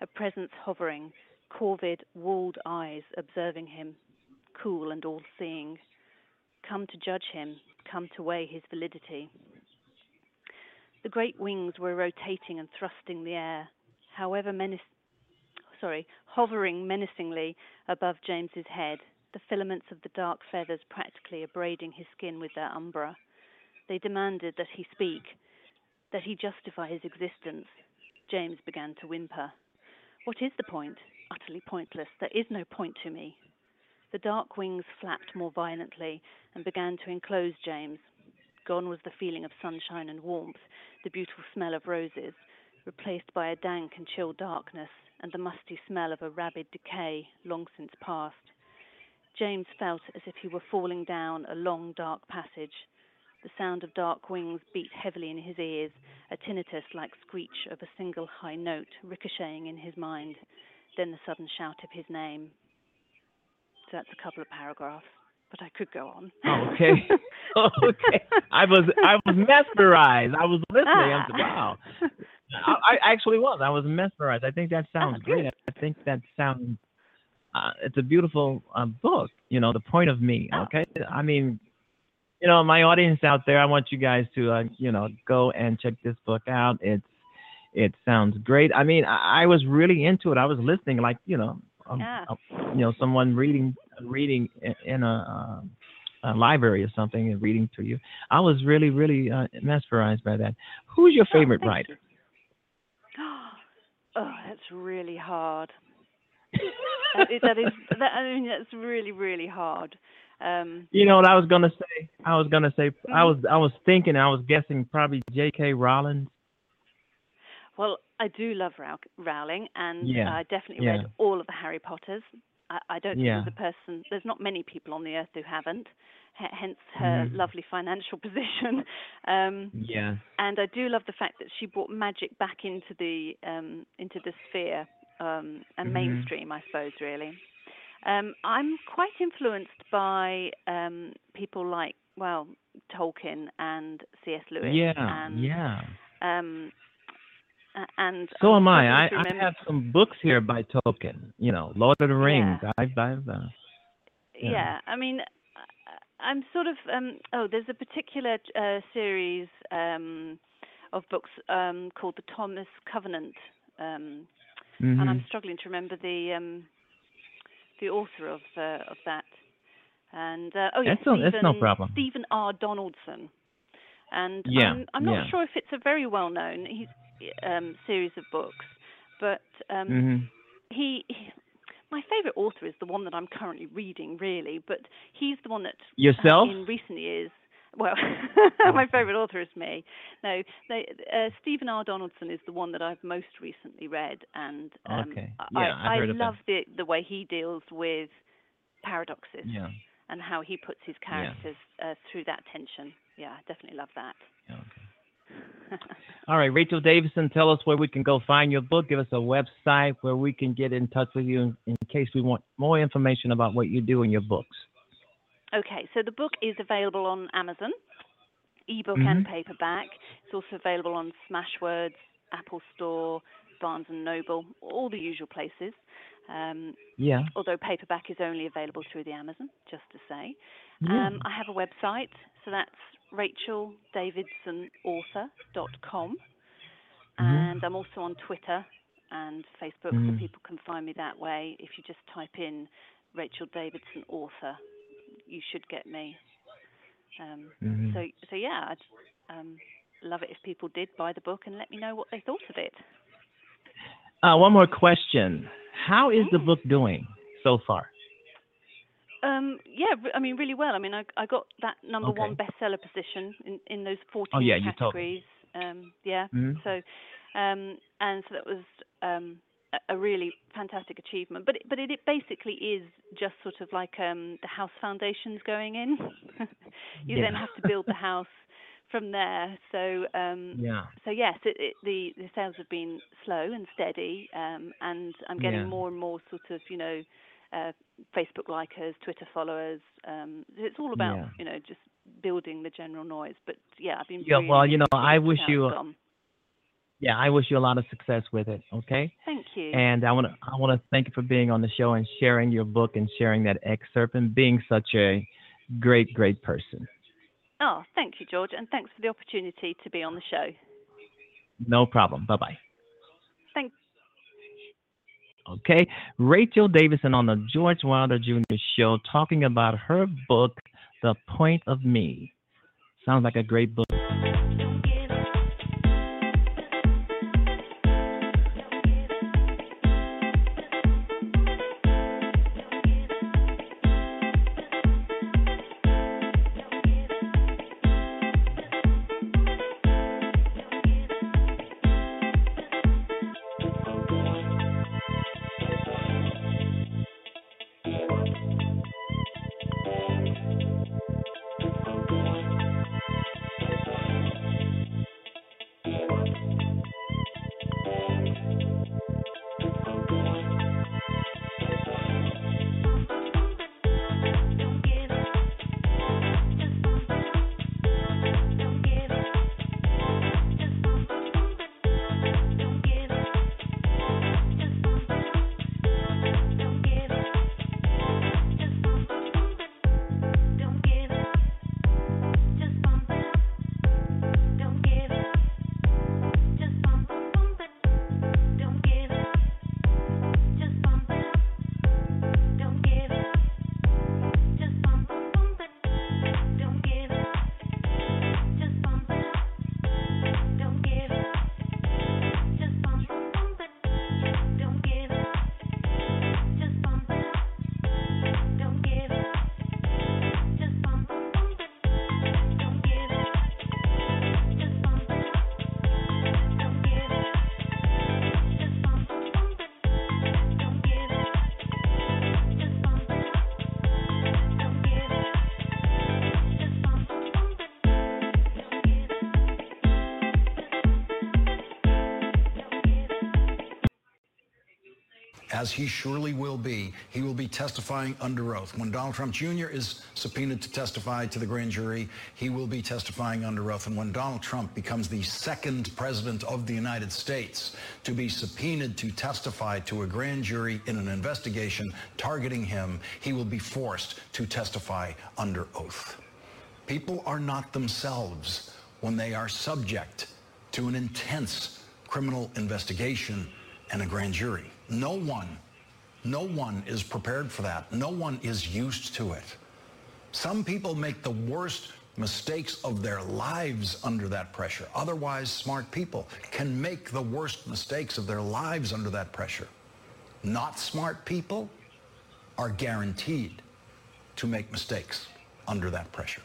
a presence hovering, corvid, walled eyes observing him, cool and all seeing. Come to judge him, come to weigh his validity. The great wings were rotating and thrusting the air. however menace, sorry, hovering menacingly above James's head, the filaments of the dark feathers practically abrading his skin with their umbra. They demanded that he speak, that he justify his existence. James began to whimper. What is the point? Utterly pointless. There is no point to me. The dark wings flapped more violently and began to enclose James. Gone was the feeling of sunshine and warmth, the beautiful smell of roses, replaced by a dank and chill darkness and the musty smell of a rabid decay long since past. James felt as if he were falling down a long, dark passage. The sound of dark wings beat heavily in his ears, a tinnitus like screech of a single high note ricocheting in his mind, then the sudden shout of his name. So that's a couple of paragraphs, but I could go on. Oh, okay. Oh, okay. I was I was mesmerized. I was listening. I said, wow. I, I actually was. I was mesmerized. I think that sounds Oh, great. I think that sounds. Uh, it's a beautiful uh, book. You know, the point of me. Oh. Okay. I mean, you know, my audience out there. I want you guys to, uh, you know, go and check this book out. It's it sounds great. I mean, I, I was really into it. I was listening, like you know, um, Yeah. uh, you know, someone reading reading in- a, um a library or something and reading to you. I was really, really uh, mesmerized by that. Who's your favorite thank writer? Oh, that's really hard. that, is, that is that, I mean that's really really hard. Um, You know what I was gonna say? I was gonna say Mm-hmm. I was I was thinking I was guessing probably J.K. Rowling. well, I do love Row- Rowling, and Yeah, I definitely yeah. read all of the Harry Potters. I, I don't think Yeah. there's a person, there's not many people on the earth who haven't. Hence her Mhm. lovely financial position. Um, Yeah. and I do love the fact that she brought magic back into the um, into the sphere um, and Mhm. mainstream, I suppose, really. Um, I'm quite influenced by um, people like, well, Tolkien and C.S. Lewis. Yeah, and, yeah. Um, and So am I. I, I have some books here by Tolkien. You know, Lord of the Rings. Yeah. I've, I've uh, yeah. yeah. I mean, I'm sort of um, oh, there's a particular uh, series um, of books um, called the Thomas Covenant, um, and I'm Mhm. struggling to remember the um, the author of uh, of that. And uh, oh yeah, That's no- that's no Stephen- problem. Stephen R. Donaldson. And Yeah, I'm, I'm not yeah. sure if it's a very well known um, series of books, but he, he my favorite author is the one that I'm currently reading really but he's the one that Yourself? in recent years well my favorite author is me no they, uh, Stephen R Donaldson is the one that I've most recently read and um, Okay. I, Yeah, I've I love the the way he deals with paradoxes Yeah. and how he puts his Yeah. characters uh, through that tension yeah I definitely love that All right, Rachel Davidson, tell us where we can go find your book. Give us a website where we can get in touch with you in, in case we want more information about what you do in your books. Okay, so the book is available on Amazon, ebook Mhm. and paperback. It's also available on Smashwords, Apple Store, Barnes and Noble, all the usual places. Um, Yeah. Although paperback is only available through the Amazon, just to say. Yeah. Um, I have a website, so that's racheldavidsonauthor.com. Mhm. And I'm also on Twitter and Facebook, Mhm. so people can find me that way. If you just type in Rachel Davidson Author, you should get me. Um, Mhm. So, so yeah, I'd um, love it if people did buy the book and let me know what they thought of it. Uh, one more question. How is the book doing so far? Um, yeah, I mean, really well. I mean, I, I got that number Okay. one bestseller position in, in those 14 Oh, yeah, you told me. categories. Um, yeah. Mhm. So, um, and so that was um, a, a really fantastic achievement. But it, but it, it basically is just sort of like um, the house foundations going in. you then have to build the house from there. So um, Yeah. so yes, it, it, the the sales have been slow and steady, um, and I'm getting Yeah. more and more sort of you know uh, Facebook likers, Twitter followers. Um, it's all about Yeah. you know just building the general noise. But yeah, I've been Yeah, really, well, you know, I wish you- it's. Yeah, I wish you a lot of success with it. Okay. Thank you. And I want to I want to thank you for being on the show and sharing your book and sharing that excerpt and being such a great great person. Oh, thank you, George, and thanks for the opportunity to be on the show. No problem. Bye bye. Okay, Rachel Davidson on the George Wilder Jr. Show talking about her book, The Point of Me. Sounds like a great book. As he surely will be, he will be testifying under oath. When Donald Trump Jr. is subpoenaed to testify to the grand jury, he will be testifying under oath. And when Donald Trump becomes the second president of the United States to be subpoenaed to testify to a grand jury in an investigation targeting him, he will be forced to testify under oath. People are not themselves when they are subject to an intense criminal investigation and a grand jury. No one, no one is prepared for that. No one is used to it. Some people make the worst mistakes of their lives under that pressure. Otherwise, smart people can make the worst mistakes of their lives under that pressure. Not smart people are guaranteed to make mistakes under that pressure.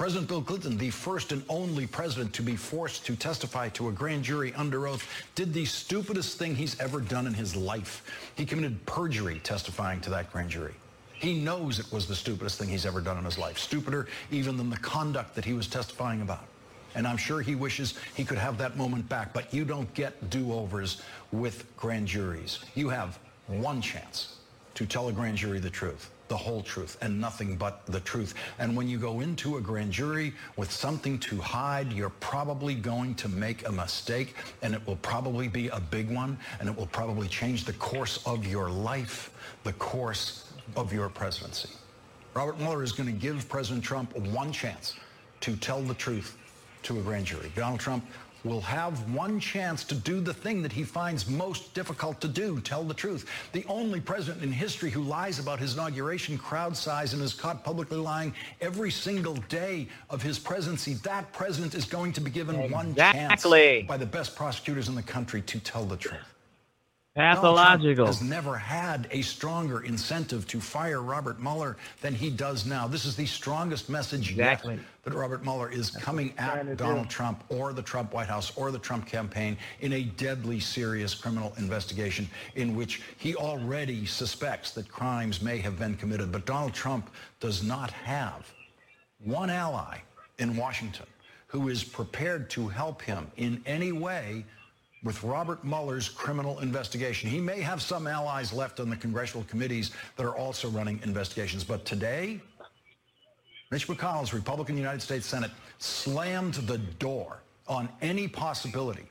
President Bill Clinton, the first and only president to be forced to testify to a grand jury under oath, did the stupidest thing he's ever done in his life. He committed perjury testifying to that grand jury. He knows it was the stupidest thing he's ever done in his life, stupider even than the conduct that he was testifying about. And I'm sure he wishes he could have that moment back, but you don't get do-overs with grand juries. You have one chance to tell a grand jury the truth the whole truth and nothing but the truth. And when you go into a grand jury with something to hide, you're probably going to make a mistake and it will probably be a big one and it will probably change the course of your life, the course of your presidency. Robert Mueller is going to give President Trump one chance to tell the truth to a grand jury. Donald Trump will have one chance to do the thing that he finds most difficult to do, tell the truth. The only president in history who lies about his inauguration crowd size and is caught publicly lying every single day of his presidency, that president is going to be given exactly. one chance by the best prosecutors in the country to tell the truth. Pathological. has never had a stronger incentive to fire Robert Mueller than he does now. This is the strongest message exactly. yet that Robert Mueller is That's coming at Donald do. Trump or the Trump White House or the Trump campaign in a deadly serious criminal investigation in which he already suspects that crimes may have been committed. But Donald Trump does not have one ally in Washington who is prepared to help him in any way with Robert Mueller's criminal investigation. He may have some allies left on the congressional committees that are also running investigations. But today, Mitch McConnell's Republican United States Senate slammed the door on any possibility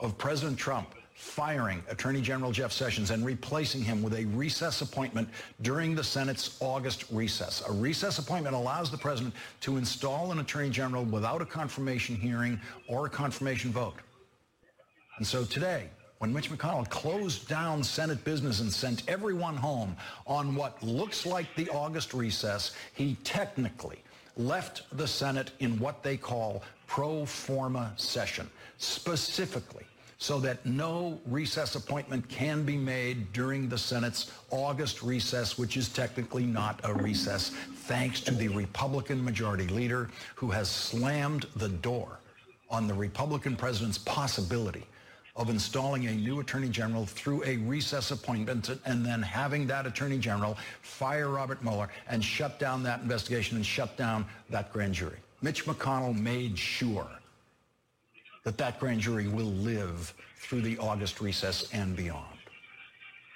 of President Trump firing Attorney General Jeff Sessions and replacing him with a recess appointment during the Senate's August recess. A recess appointment allows the president to install an attorney general without a confirmation hearing or a confirmation vote. And so today, when Mitch McConnell closed down Senate business and sent everyone home on what looks like the August recess, he technically left the Senate in what they call pro forma session, specifically so that no recess appointment can be made during the Senate's August recess, which is technically not a recess, thanks to the Republican majority leader who has slammed the door on the Republican president's possibility of installing a new attorney general through a recess appointment and then having that attorney general fire Robert Mueller and shut down that investigation and shut down that grand jury. Mitch McConnell made sure that that grand jury will live through the August recess and beyond.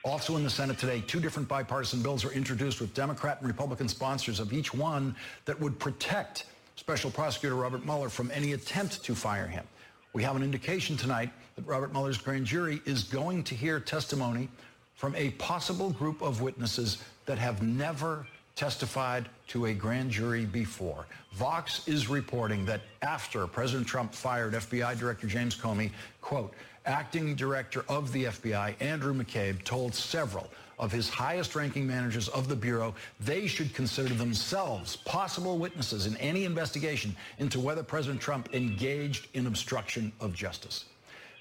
Also in the Senate today, two different bipartisan bills are introduced with Democrat and Republican sponsors of each one that would protect Special Prosecutor Robert Mueller from any attempt to fire him. We have an indication tonight that Robert Mueller's grand jury is going to hear testimony from a possible group of witnesses that have never testified to a grand jury before. Vox is reporting that after President Trump fired FBI Director James Comey, quote, acting director of the FBI, Andrew McCabe, told several of his highest ranking managers of the Bureau they should consider themselves possible witnesses in any investigation into whether President Trump engaged in obstruction of justice.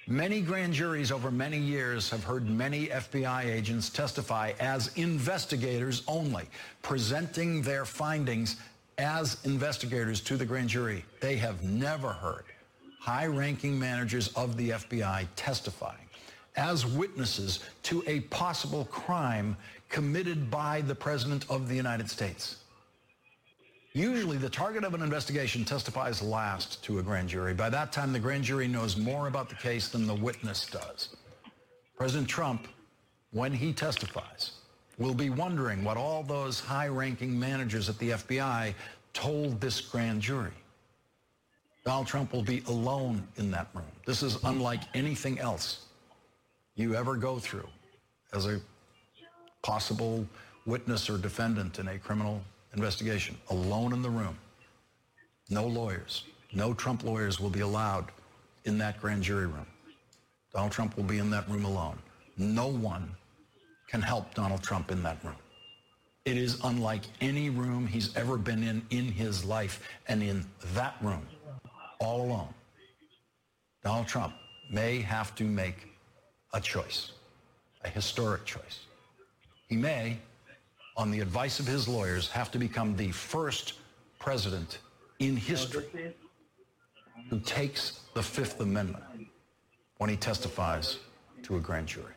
Many grand juries over many years have heard many FBI agents testify as investigators only, presenting their findings as investigators to the grand jury. They have never heard high-ranking managers of the FBI testifying as witnesses to a possible crime committed by the President of the United States. Usually the target of an investigation testifies last to a grand jury. By that time, the grand jury knows more about the case than the witness does. President Trump, when he testifies, will be wondering what all those high-ranking managers at the FBI told this grand jury. Donald Trump will be alone in that room. This is unlike anything else you ever go through as a possible witness or defendant in a criminal investigation, alone in the room. No lawyers. No Trump lawyers will be allowed in that grand jury room. Donald Trump will be in that room alone. No one can help Donald Trump in that room. It is unlike any room he's ever been in in his life. And in that room, all alone, Donald Trump may have to make a choice, a historic choice. He may on the advice of his lawyers, have to become the first president in history who takes the Fifth Amendment when he testifies to a grand jury.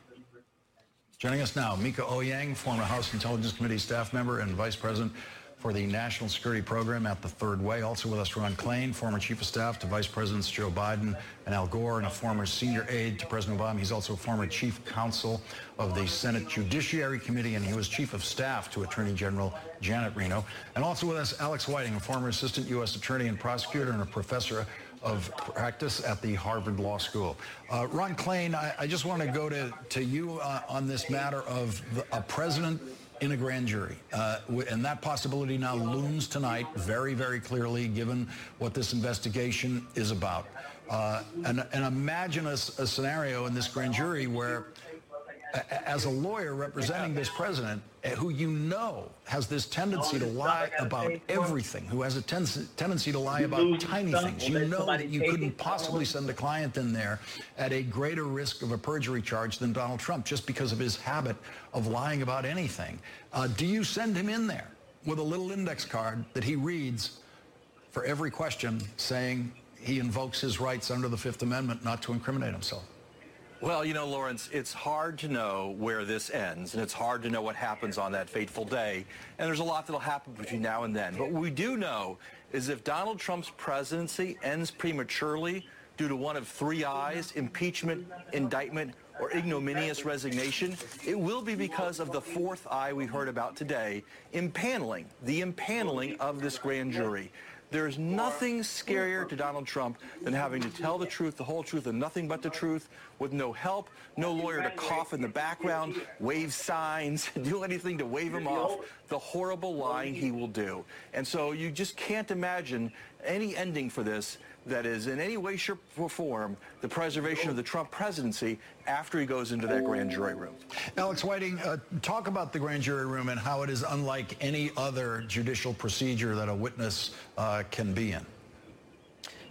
Joining us now, Mieke Eoyang, former House Intelligence Committee staff member and vice president for the National Security Program at the Third Way. Also with us, Ron Klain, former Chief of Staff to Vice Presidents Joe Biden and Al Gore, and a former senior aide to President Obama. He's also a former Chief Counsel of the Senate Judiciary Committee, and he was Chief of Staff to Attorney General Janet Reno. And also with us, Alex Whiting, a former Assistant U.S. Attorney and Prosecutor and a professor of practice at the Harvard Law School. Uh, Ron Klain, I, I, just want to go to, to you uh, on this matter of the, a president in a grand jury. Uh, and that possibility now looms tonight very, very clearly, given what this investigation is about. Uh, and, and, imagine a, a, scenario in this grand jury where as a lawyer representing this president, eh, who you know has this tendency to lie about everything, who has a ten- tendency to lie about tiny things, you know that you couldn't possibly send a client in there at a greater risk of a perjury charge than Donald Trump just because of his habit of lying about anything. Uh, do you send him in there with a little index card that he reads for every question saying he invokes his rights under the Fifth Amendment not to incriminate himself? Well, you know, Lawrence, it's hard to know where this ends, and it's hard to know what happens on that fateful day. And there's a lot that'll happen between now and then. But what we do know is if Donald Trump's presidency ends prematurely due to one of three I's, impeachment, indictment, or ignominious resignation, it will be because of the fourth I we heard about today, impaneling, the impaneling of this grand jury. There is nothing scarier to Donald Trump than having to tell the truth, the whole truth, and nothing but the truth with no help, no lawyer to cough in the background, wave signs, do anything to wave him off, the horrible lying he will do. And so you just can't imagine any ending for this that is in any way, shape, or form the preservation of the Trump presidency after he goes into that grand jury room. Alex Whiting, uh, talk about the grand jury room and how it is unlike any other judicial procedure that a witness uh, can be in.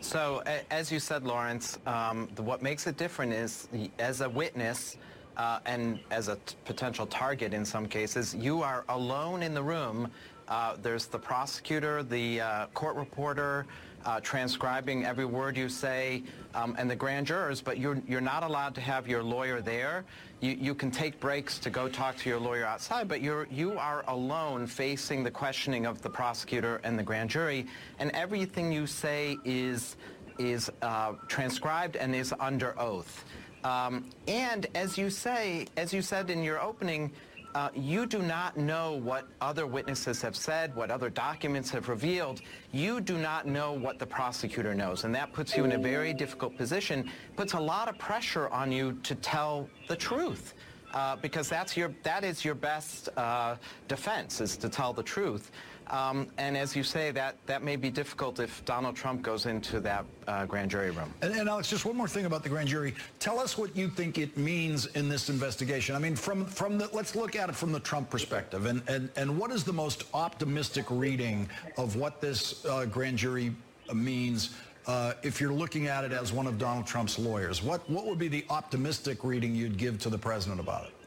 So, as you said, Lawrence, um, the, what makes it different is as a witness uh, and as a potential target in some cases, you are alone in the room. Uh, there's the prosecutor, the uh, court reporter, uh, transcribing every word you say, um, and the grand jurors, but you're, you're not allowed to have your lawyer there. You, you can take breaks to go talk to your lawyer outside, but you're, you are alone facing the questioning of the prosecutor and the grand jury, and everything you say is, is uh, transcribed and is under oath. Um, and as you say, as you said in your opening, uh, you do not know what other witnesses have said, what other documents have revealed. You do not know what the prosecutor knows, and that puts you in a very difficult position, puts a lot of pressure on you to tell the truth. Uh, because that's your, that is your best uh, defense, is to tell the truth. Um, and as you say, that, that may be difficult if Donald Trump goes into that uh, grand jury room. And, and, Alex, just one more thing about the grand jury. Tell us what you think it means in this investigation. I mean, from, from the, let's look at it from the Trump perspective. And, and, and what is the most optimistic reading of what this uh, grand jury means uh, if you're looking at it as one of Donald Trump's lawyers? What, what would be the optimistic reading you'd give to the president about it?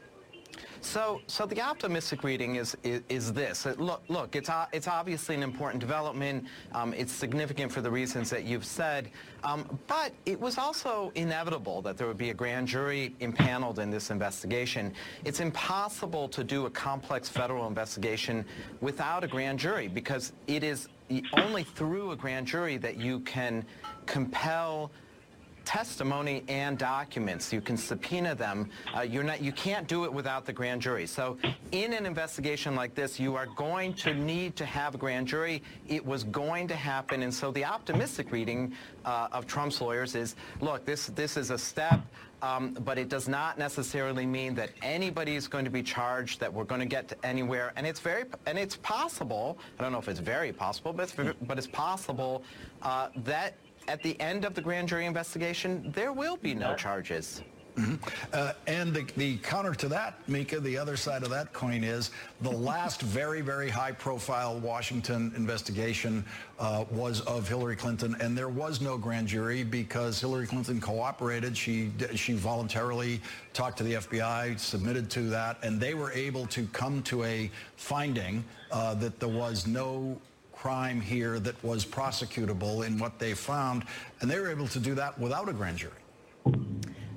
So, so the optimistic reading is is, is this. Look, look, it's it's obviously an important development. Um, it's significant for the reasons that you've said, um, but it was also inevitable that there would be a grand jury impaneled in this investigation. It's impossible to do a complex federal investigation without a grand jury because it is only through a grand jury that you can compel testimony and documents. You can subpoena them. Uh, you're not, you can't do it without the grand jury. So in an investigation like this, you are going to need to have a grand jury. It was going to happen. And so the optimistic reading uh, of Trump's lawyers is, look, this, this is a step. Um, but it does not necessarily mean that anybody is going to be charged, that we're going to get to anywhere. And it's very, and it's possible. I don't know if it's very possible, but it's, but it's possible uh, that at the end of the grand jury investigation, there will be no charges. Mm-hmm. Uh, and the, the, counter to that, Mieke, the other side of that coin is the last very, very high-profile Washington investigation uh, was of Hillary Clinton, and there was no grand jury because Hillary Clinton cooperated. She she voluntarily talked to the FBI, submitted to that, and they were able to come to a finding uh, that there was no crime here that was prosecutable in what they found, and they were able to do that without a grand jury.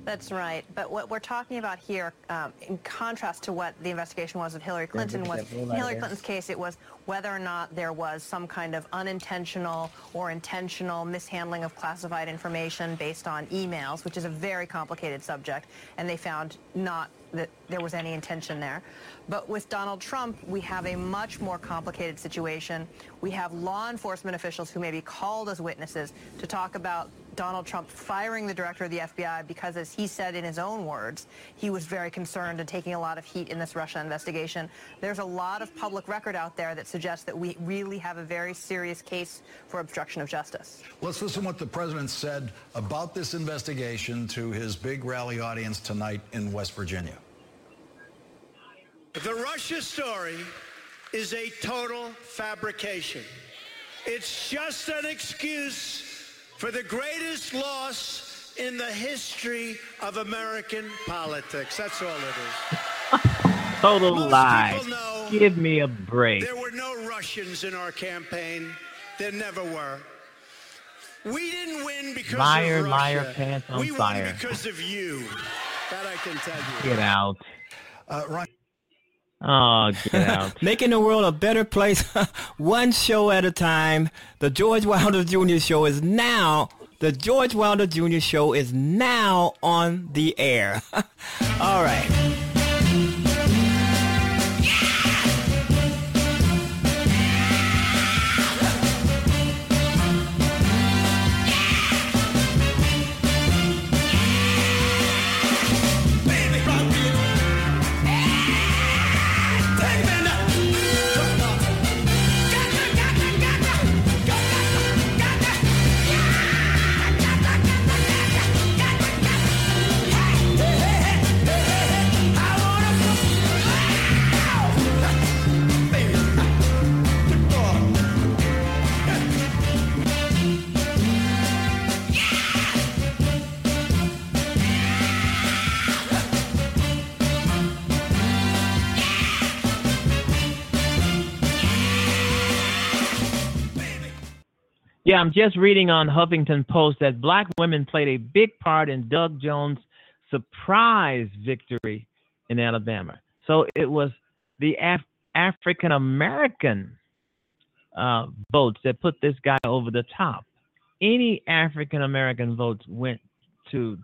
That's right. But what we're talking about here, um, in contrast to what the investigation was of Hillary Clinton, was in Hillary Clinton's case, it was whether or not there was some kind of unintentional or intentional mishandling of classified information based on emails, which is a very complicated subject, and they found not that there was any intention there. But with Donald Trump, we have a much more complicated situation. We have law enforcement officials who may be called as witnesses to talk about Donald Trump firing the director of the FBI because, as he said in his own words, he was very concerned and taking a lot of heat in this Russia investigation. There's a lot of public record out there that suggests that we really have a very serious case for obstruction of justice. Let's listen to what the president said about this investigation to his big rally audience tonight in West Virginia. The Russia story is a total fabrication. It's just an excuse for the greatest loss in the history of American politics. That's all it is. total Most lie. Give me a break. There were no Russians in our campaign. There never were. We didn't win because liar, of Russia. Liar, pants on we fire. won because of you. That I can tell you. Get out. Uh, Ryan. Oh, get out. Making the world a better place, one show at a time. The George Wilder Jr. Show is now, the George Wilder Jr. Show is now on the air. All right. Yeah, I'm just reading on Huffington Post that black women played a big part in Doug Jones' surprise victory in Alabama. So it was the Af- African American uh, votes that put this guy over the top. Any African American votes went to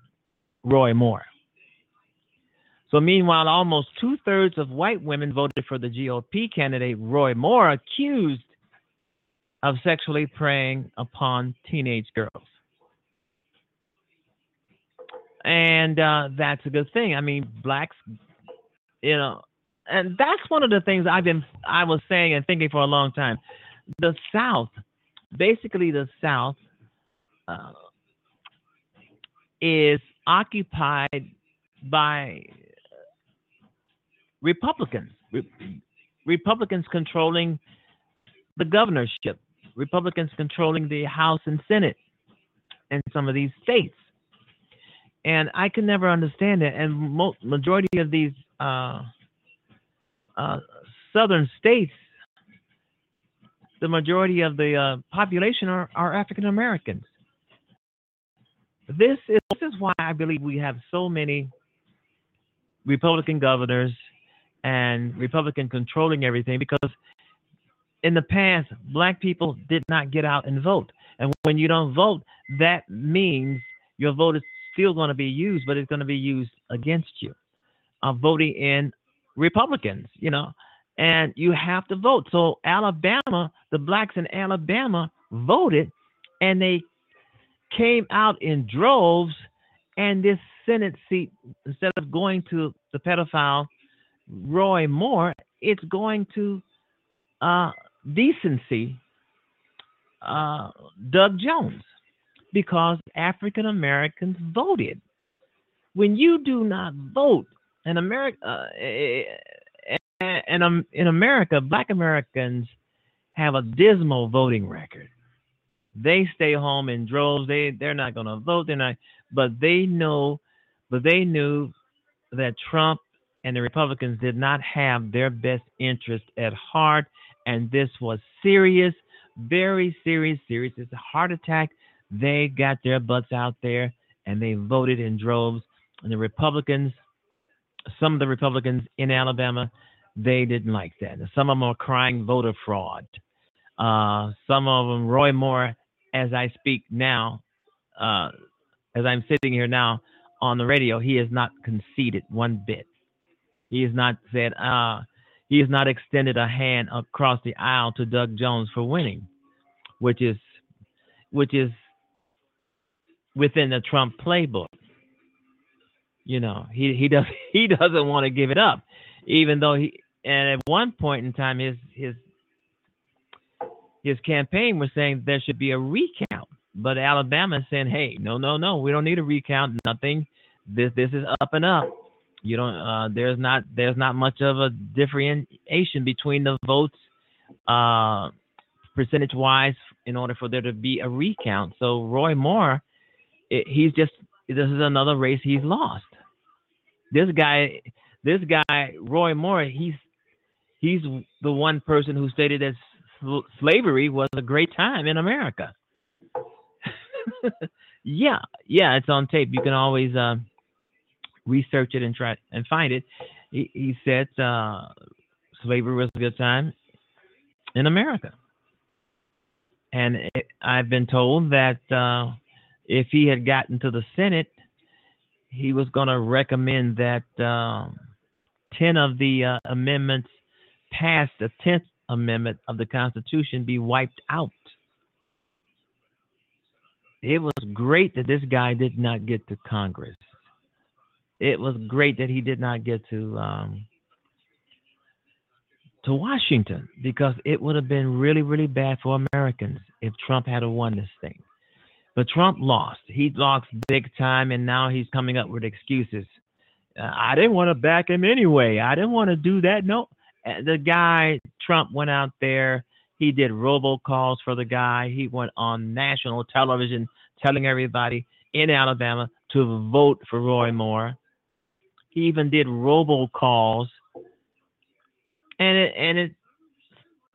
Roy Moore. So, meanwhile, almost two thirds of white women voted for the GOP candidate Roy Moore, accused of sexually preying upon teenage girls. And uh, that's a good thing. I mean, blacks, you know, and that's one of the things I've been I was saying and thinking for a long time. The South, basically, the South uh, is occupied by Republicans. Re- Republicans controlling the governorship. Republicans controlling the House and Senate in some of these states. And I can never understand it. And mo- majority of these uh, uh, southern states, the majority of the uh, population are, are African Americans. This is, this is why I believe we have so many Republican governors and Republican controlling everything because in the past, black people did not get out and vote. And when you don't vote, that means your vote is still going to be used, but it's going to be used against you. Uh, voting in Republicans, you know, and you have to vote. So Alabama, the blacks in Alabama voted, and they came out in droves. And this Senate seat, instead of going to the pedophile Roy Moore, it's going to uh, decency uh, Doug Jones because African Americans voted. When you do not vote, in America, uh, and um, in America, Black Americans have a dismal voting record. They stay home in droves. They they're not going to vote. They're not, but they know, but they knew that Trump and the Republicans did not have their best interest at heart, and this was serious, very serious, serious. It's a heart attack. They got their butts out there and they voted in droves. And the Republicans, some of the Republicans in Alabama, they didn't like that. Some of them are crying voter fraud. Uh, some of them, Roy Moore, as I speak now, uh, as I'm sitting here now on the radio, he has not conceded one bit. He has not said, uh, he has not extended a hand across the aisle to Doug Jones for winning, which is, which is within the Trump playbook. You know, he he does he doesn't want to give it up, even though he and at one point in time his his his campaign was saying there should be a recount, but Alabama is saying, hey, no, no, no, we don't need a recount. Nothing. This this is up and up. You don't. Uh, there's not there's not much of a differentiation between the votes, uh, percentage wise, in order for there to be a recount. So Roy Moore, it, he's just this is another race he's lost. This guy, this guy Roy Moore, he's he's the one person who stated that sl- slavery was a great time in America. yeah, yeah, it's on tape. You can always. Uh, research it and try and find it. He, he said uh, slavery was a good time in America. And it, I've been told that uh, if he had gotten to the Senate, he was going to recommend that um, 10 of the uh, amendments past the 10th Amendment of the Constitution be wiped out. It was great that this guy did not get to Congress it was great that he did not get to um, to Washington because it would have been really, really bad for Americans if Trump had won this thing. But Trump lost. He lost big time, and now he's coming up with excuses. Uh, I didn't want to back him anyway. I didn't want to do that. No, uh, the guy Trump went out there. He did robocalls for the guy. He went on national television telling everybody in Alabama to vote for Roy Moore. He even did robocalls, and it and it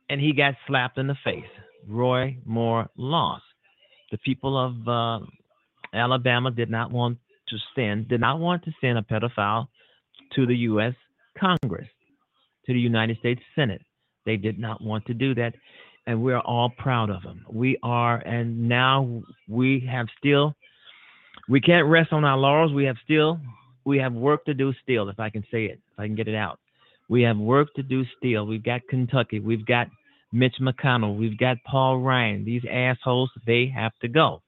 and he got slapped in the face. Roy Moore lost. the people of uh, Alabama did not want to send did not want to send a pedophile to the U.S. Congress, to the United States Senate. They did not want to do that, and we're all proud of them. We are, and now we have still. We can't rest on our laurels. We have still, we have work to do still, if I can say it, if I can get it out. We have work to do still. We've got Kentucky. We've got Mitch McConnell. We've got Paul Ryan. These assholes, they have to go.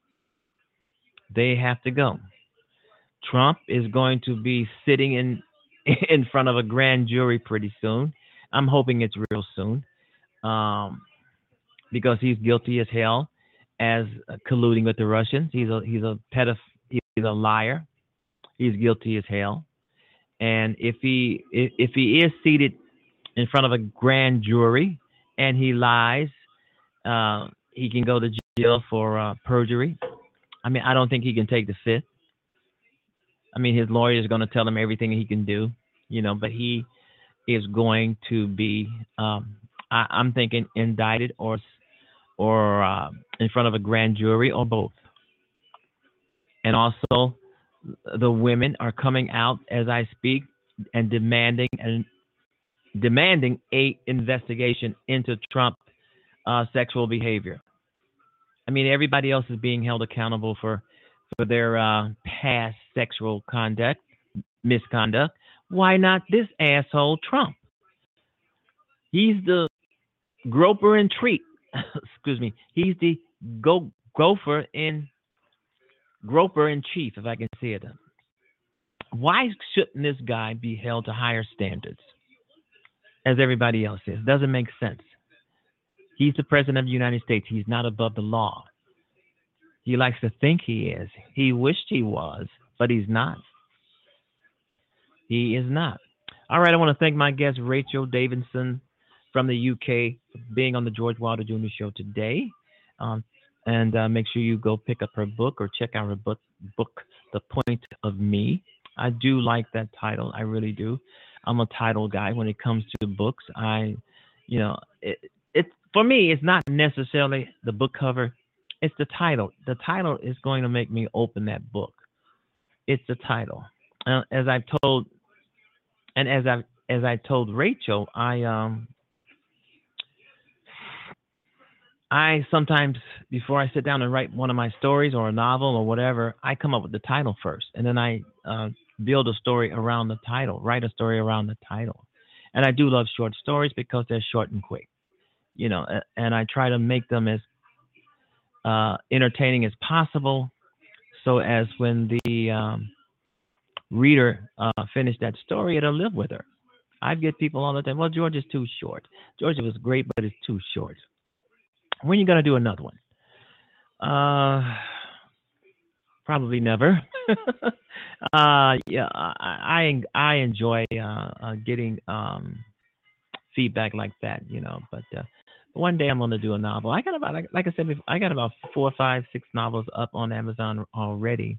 They have to go. Trump is going to be sitting in in front of a grand jury pretty soon. I'm hoping it's real soon, um, because he's guilty as hell as colluding with the Russians. He's a he's a pedoph- he's a liar. He's guilty as hell. And if he if, he is seated in front of a grand jury and he lies, uh, he can go to jail for uh, perjury. I mean, I don't think he can take the fifth. I mean, his lawyer is going to tell him everything he can do, you know, but he is going to be, um, I, am thinking, indicted or or uh, in front of a grand jury or both. And also, the women are coming out as I speak and demanding and demanding a investigation into Trump uh, sexual behavior. I mean, everybody else is being held accountable for for their uh, past sexual conduct, misconduct. Why not this asshole Trump? He's the groper in treat. Excuse me. He's the go gopher in groper in chief, if I can say it. Why shouldn't this guy be held to higher standards as everybody else is? Doesn't make sense. He's the president of the United States. He's not above the law. He likes to think he is. He wished he was, but he's not. He is not. All right, I want to thank my guest, Rachel Davidson from the UK, for being on the George Wilder Jr. Show today. Um, and uh, make sure you go pick up her book or check out her book, book, The Point of Me. I do like that title. I really do. I'm a title guy when it comes to books. I, you know, it, it for me, it's not necessarily the book cover. It's the title. The title is going to make me open that book. It's the title. Uh, as I've told, and as I as I told Rachel, I um I sometimes, before I sit down and write one of my stories or a novel or whatever, I come up with the title first, and then I uh, build a story around the title, write a story around the title. And I do love short stories because they're short and quick, you know, and I try to make them as uh, entertaining as possible, so as when the um, reader uh, finish that story, it'll live with her. I get people all the time. Well, George is too short. George was great, but it's too short. When are you gonna do another one? Uh, probably never. uh, yeah, I I, enjoy uh, uh, getting um, feedback like that, you know. But uh, one day I'm gonna do a novel. I got about like, like I said before, I got about four, five, six novels up on Amazon already,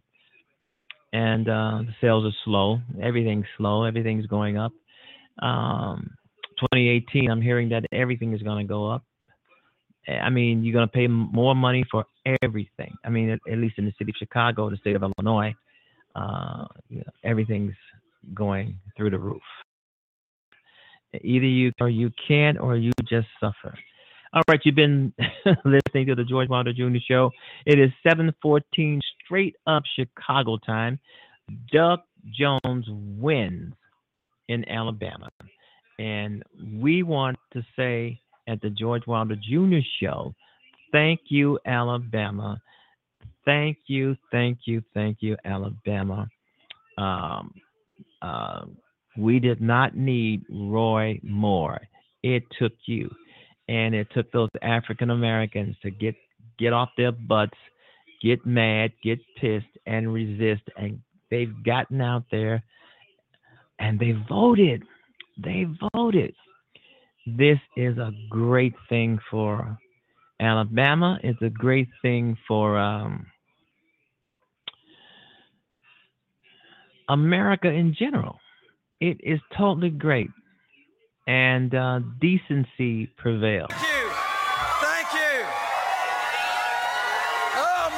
and uh, the sales are slow. Everything's slow. Everything's going up. Um, 2018, I'm hearing that everything is gonna go up. I mean, you're going to pay more money for everything. I mean, at, at, least in the city of Chicago, the state of Illinois, uh, you know, everything's going through the roof. Either you or you can't, or you just suffer. All right, you've been listening to the George Wilder Jr. Show. It is 7:14 straight up Chicago time. Doug Jones wins in Alabama, and we want to say at the George Wilder Jr. Show. Thank you, Alabama. Thank you, thank you, thank you, Alabama. Um, uh, we did not need Roy Moore. It took you, and it took those African Americans to get get off their butts, get mad, get pissed, and resist. And they've gotten out there, and they voted. They voted this is a great thing for Alabama. It's a great thing for um, America in general. It is totally great. And uh, decency prevails. Thank you. Thank you. Oh,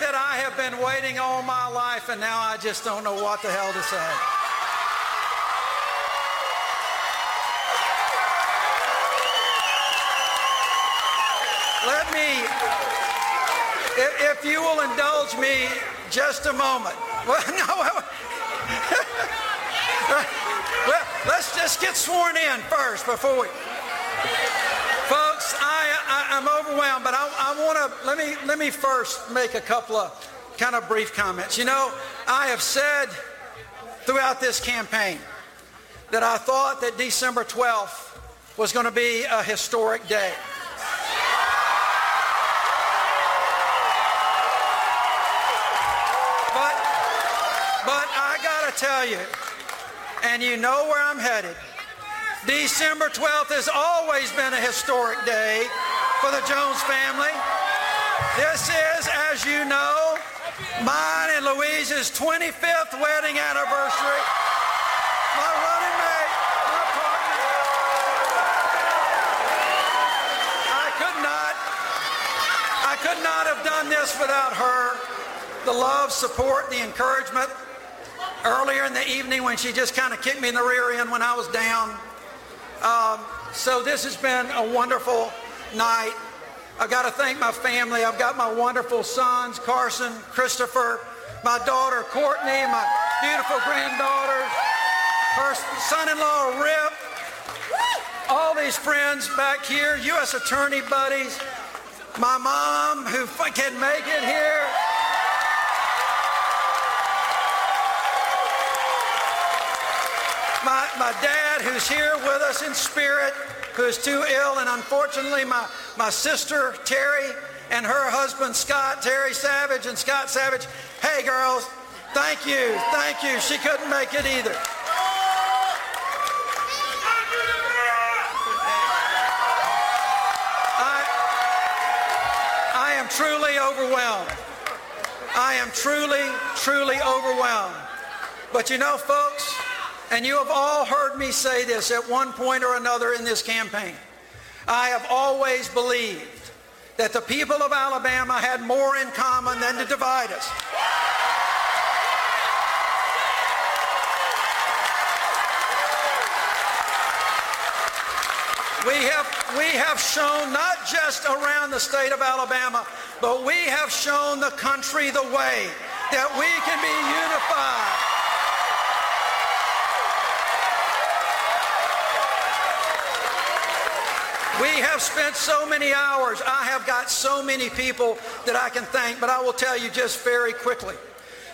that I have been waiting all my life and now I just don't know what the hell to say. Let me, if you will indulge me just a moment. Well, no, well, let's just get sworn in first before we. Folks, I, I, am overwhelmed, but I, I want to let me let me first make a couple of kind of brief comments. You know, I have said throughout this campaign that I thought that December 12th was going to be a historic day. But, but I got to tell you, and you know where I'm headed. December 12th has always been a historic day for the Jones family. This is, as you know, mine and Louise's 25th wedding anniversary. My running mate, my partner. I could not, I could not have done this without her. The love, support, the encouragement, earlier in the evening when she just kind of kicked me in the rear end when I was down. Um, so this has been a wonderful night. I've got to thank my family. I've got my wonderful sons, Carson, Christopher, my daughter, Courtney, my beautiful granddaughters, her son-in-law, Rip, all these friends back here, U.S. attorney buddies, my mom who can make it here. my, my dad, who's here with us in spirit, who's too ill, and unfortunately, my, my sister, Terry, and her husband, Scott, Terry Savage, and Scott Savage. Hey, girls, thank you, thank you. She couldn't make it either. I, I am truly overwhelmed. I am truly, truly overwhelmed. But you know, folks, and you have all heard me say this at one point or another in this campaign. I have always believed that the people of Alabama had more in common than to divide us. We have, we have shown not just around the state of Alabama, but we have shown the country the way that we can be unified. We have spent so many hours. I have got so many people that I can thank, but I will tell you just very quickly.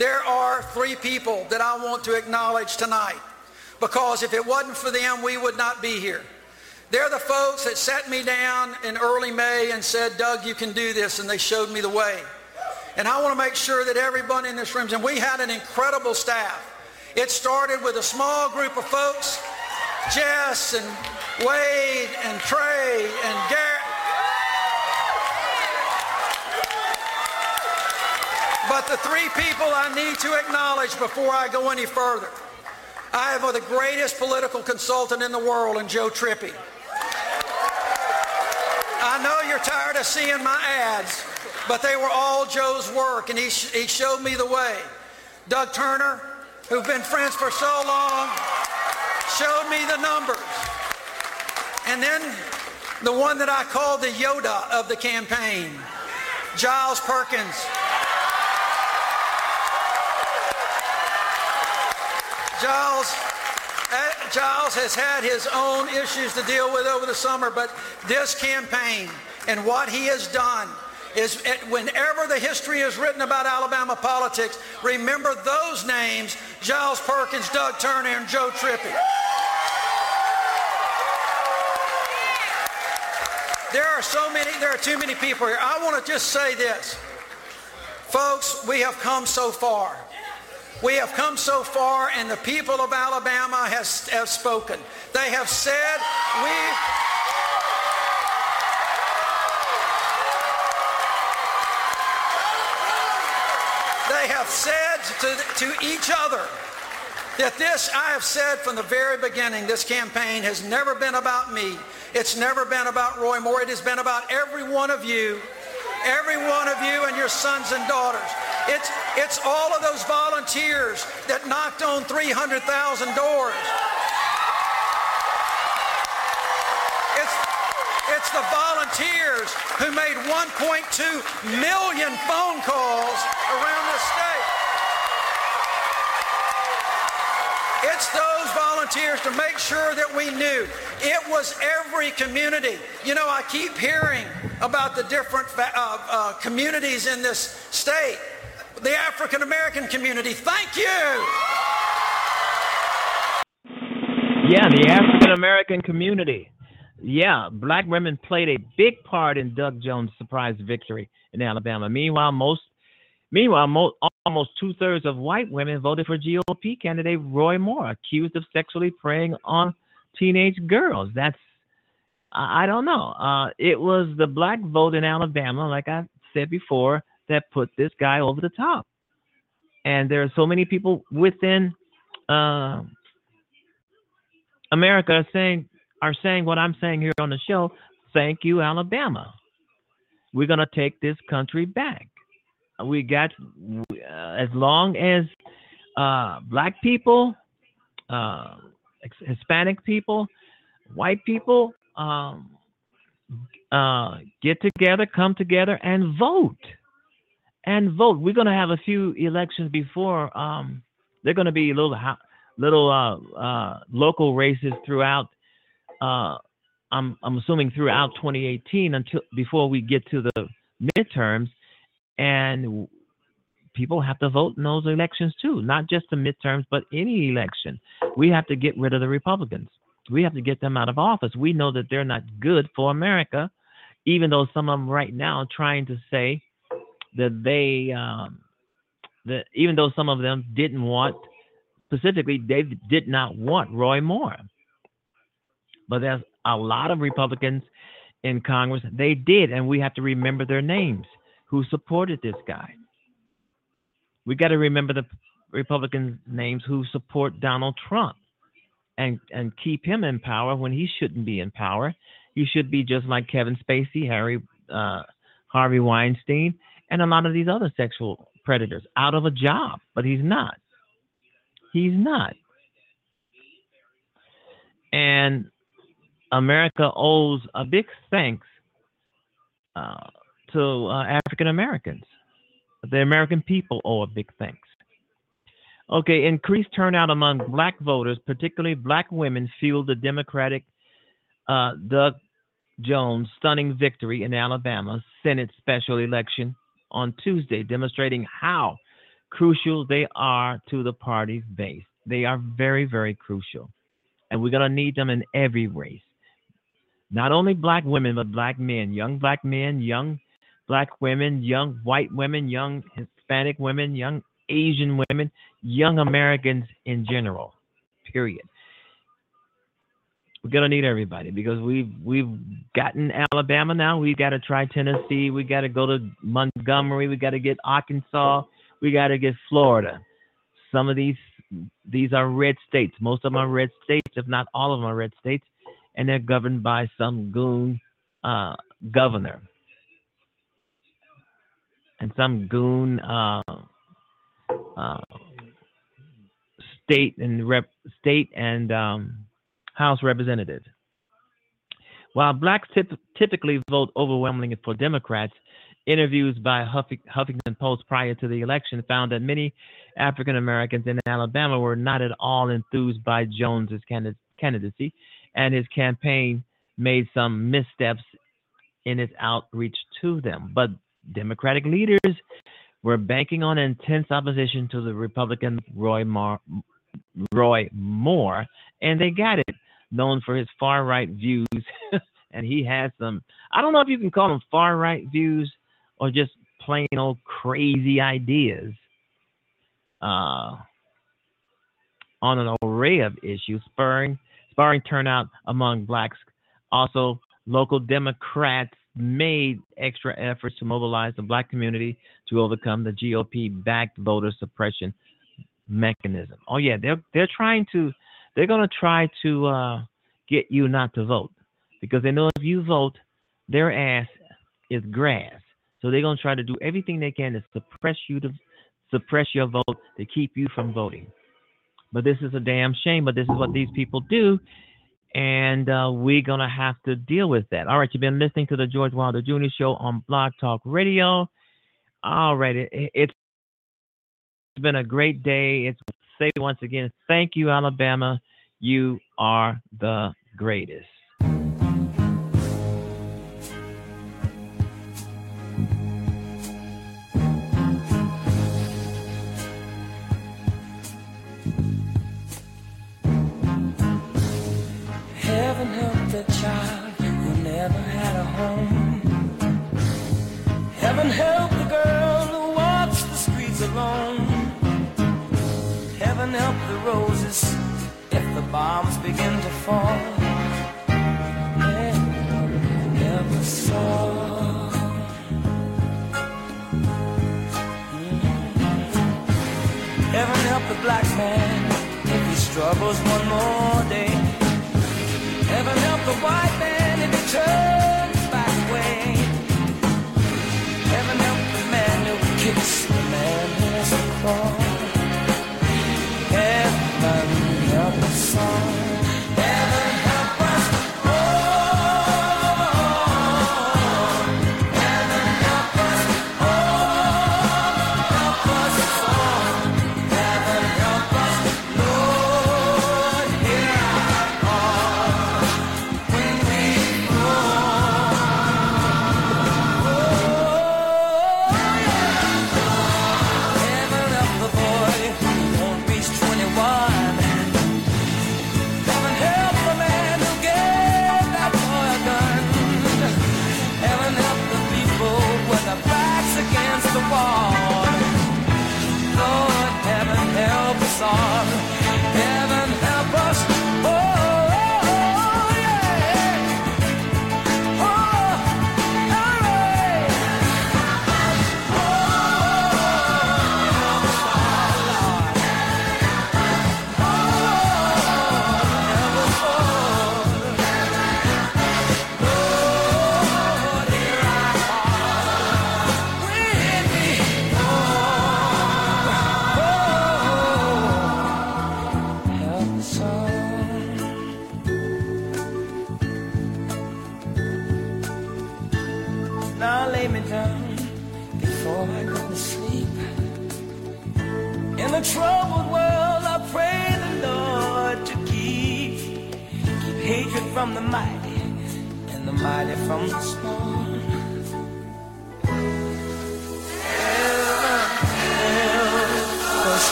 There are three people that I want to acknowledge tonight because if it wasn't for them, we would not be here. They're the folks that sat me down in early May and said, Doug, you can do this, and they showed me the way. And I want to make sure that everyone in this room, and we had an incredible staff. It started with a small group of folks, Jess and Wade and Trey and Garrett. But the three people I need to acknowledge before I go any further, I have the greatest political consultant in the world in Joe Trippi. I know you're tired of seeing my ads, but they were all Joe's work, and he, sh- he showed me the way. Doug Turner, who've been friends for so long, showed me the numbers. And then the one that I call the Yoda of the campaign, Giles Perkins. Giles, uh, Giles has had his own issues to deal with over the summer, but this campaign and what he has done is whenever the history is written about Alabama politics, remember those names, Giles Perkins, Doug Turner, and Joe Trippi. There are so many, there are too many people here. I want to just say this. Folks, we have come so far. We have come so far, and the people of Alabama has, have spoken. They have said, we, they have said to, to each other that this, I have said from the very beginning, this campaign has never been about me. It's never been about Roy Moore. It has been about every one of you every one of you and your sons and daughters. It's, it's all of those volunteers that knocked on 300,000 doors. It's, it's the volunteers who made 1.2 million phone calls around volunteers to make sure that we knew. It was every community. You know, I keep hearing about the different uh, uh, communities in this state. The African American community, thank you. Yeah, the African American community. Yeah, black women played a big part in Doug Jones' surprise victory in Alabama. Meanwhile, most Meanwhile, mo- almost two thirds of white women voted for GOP candidate Roy Moore, accused of sexually preying on teenage girls. That's, I, don't know. Uh, it was the black vote in Alabama, like I said before, that put this guy over the top. And there are so many people within uh, America saying are saying what I'm saying here on the show. Thank you, Alabama. We're gonna take this country back we got uh, as long as uh, black people, uh, Hispanic people, white people um, uh, get together, come together, and vote. And vote. We're going to have a few elections before. Um, they're going to be little little uh, uh, local races throughout. I'm I'm assuming throughout 2018 until before we get to the midterms and people have to vote in those elections too, not just the midterms, but any election. We have to get rid of the Republicans. We have to get them out of office. We know that they're not good for America, even though some of them right now are trying to say that they, um, that even though some of them didn't want, specifically, they did not want Roy Moore. But there's a lot of Republicans in Congress, they did, and we have to remember their names who supported this guy. We got to remember the Republican names who support Donald Trump and and keep him in power when he shouldn't be in power. He should be just like Kevin Spacey, Harry uh, Harvey Weinstein, and a lot of these other sexual predators out of a job, but he's not. He's not. And America owes a big thanks uh, to uh, African Americans. The American people owe a big thanks. Okay, increased turnout among black voters, particularly black women, fueled the Democratic uh, Doug Jones' stunning victory in Alabama Senate special election on Tuesday, demonstrating how crucial they are to the party's base. They are very, very crucial. And we're going to need them in every race. Not only black women, but black men, young black men, young black women, young white women, young Hispanic women, young Asian women, young Americans in general. Period. We're gonna need everybody because we've we've gotten Alabama now. We've got to try Tennessee. We got to go to Montgomery. We got to get Arkansas. We got to get Florida. Some of these these are red states. Most of them are red states, if not all of them are red states, and they're governed by some goon uh, governor and some goon uh, uh, state and rep state and um, House representative. While blacks tip- typically vote overwhelmingly for Democrats, interviews by Huff- Huffington Post prior to the election found that many African Americans in Alabama were not at all enthused by Jones's candidacy, and his campaign made some missteps in its outreach to them. But Democratic leaders were banking on intense opposition to the Republican Roy, Mar- Roy Moore, and they got it. Known for his far right views, and he has some, I don't know if you can call them far right views or just plain old crazy ideas uh, on an array of issues, spurring, spurring turnout among blacks. Also, local Democrats made extra efforts to mobilize the black community to overcome the GOP backed voter suppression mechanism. Oh yeah, they're they're trying to they're gonna try to uh, get you not to vote because they know if you vote, their ass is grass. So they're gonna try to do everything they can to suppress you to suppress your vote to keep you from voting. But this is a damn shame. But this is what these people do, and uh, we're going to have to deal with that. All right, you've been listening to the George Wilder Jr. Show on Blog Talk Radio. All right, it, it's been a great day. It's say once again, thank you, Alabama. You are the greatest. bombs begin to fall. Heaven help the black man if he struggles one more day. Heaven help the white man if he turns.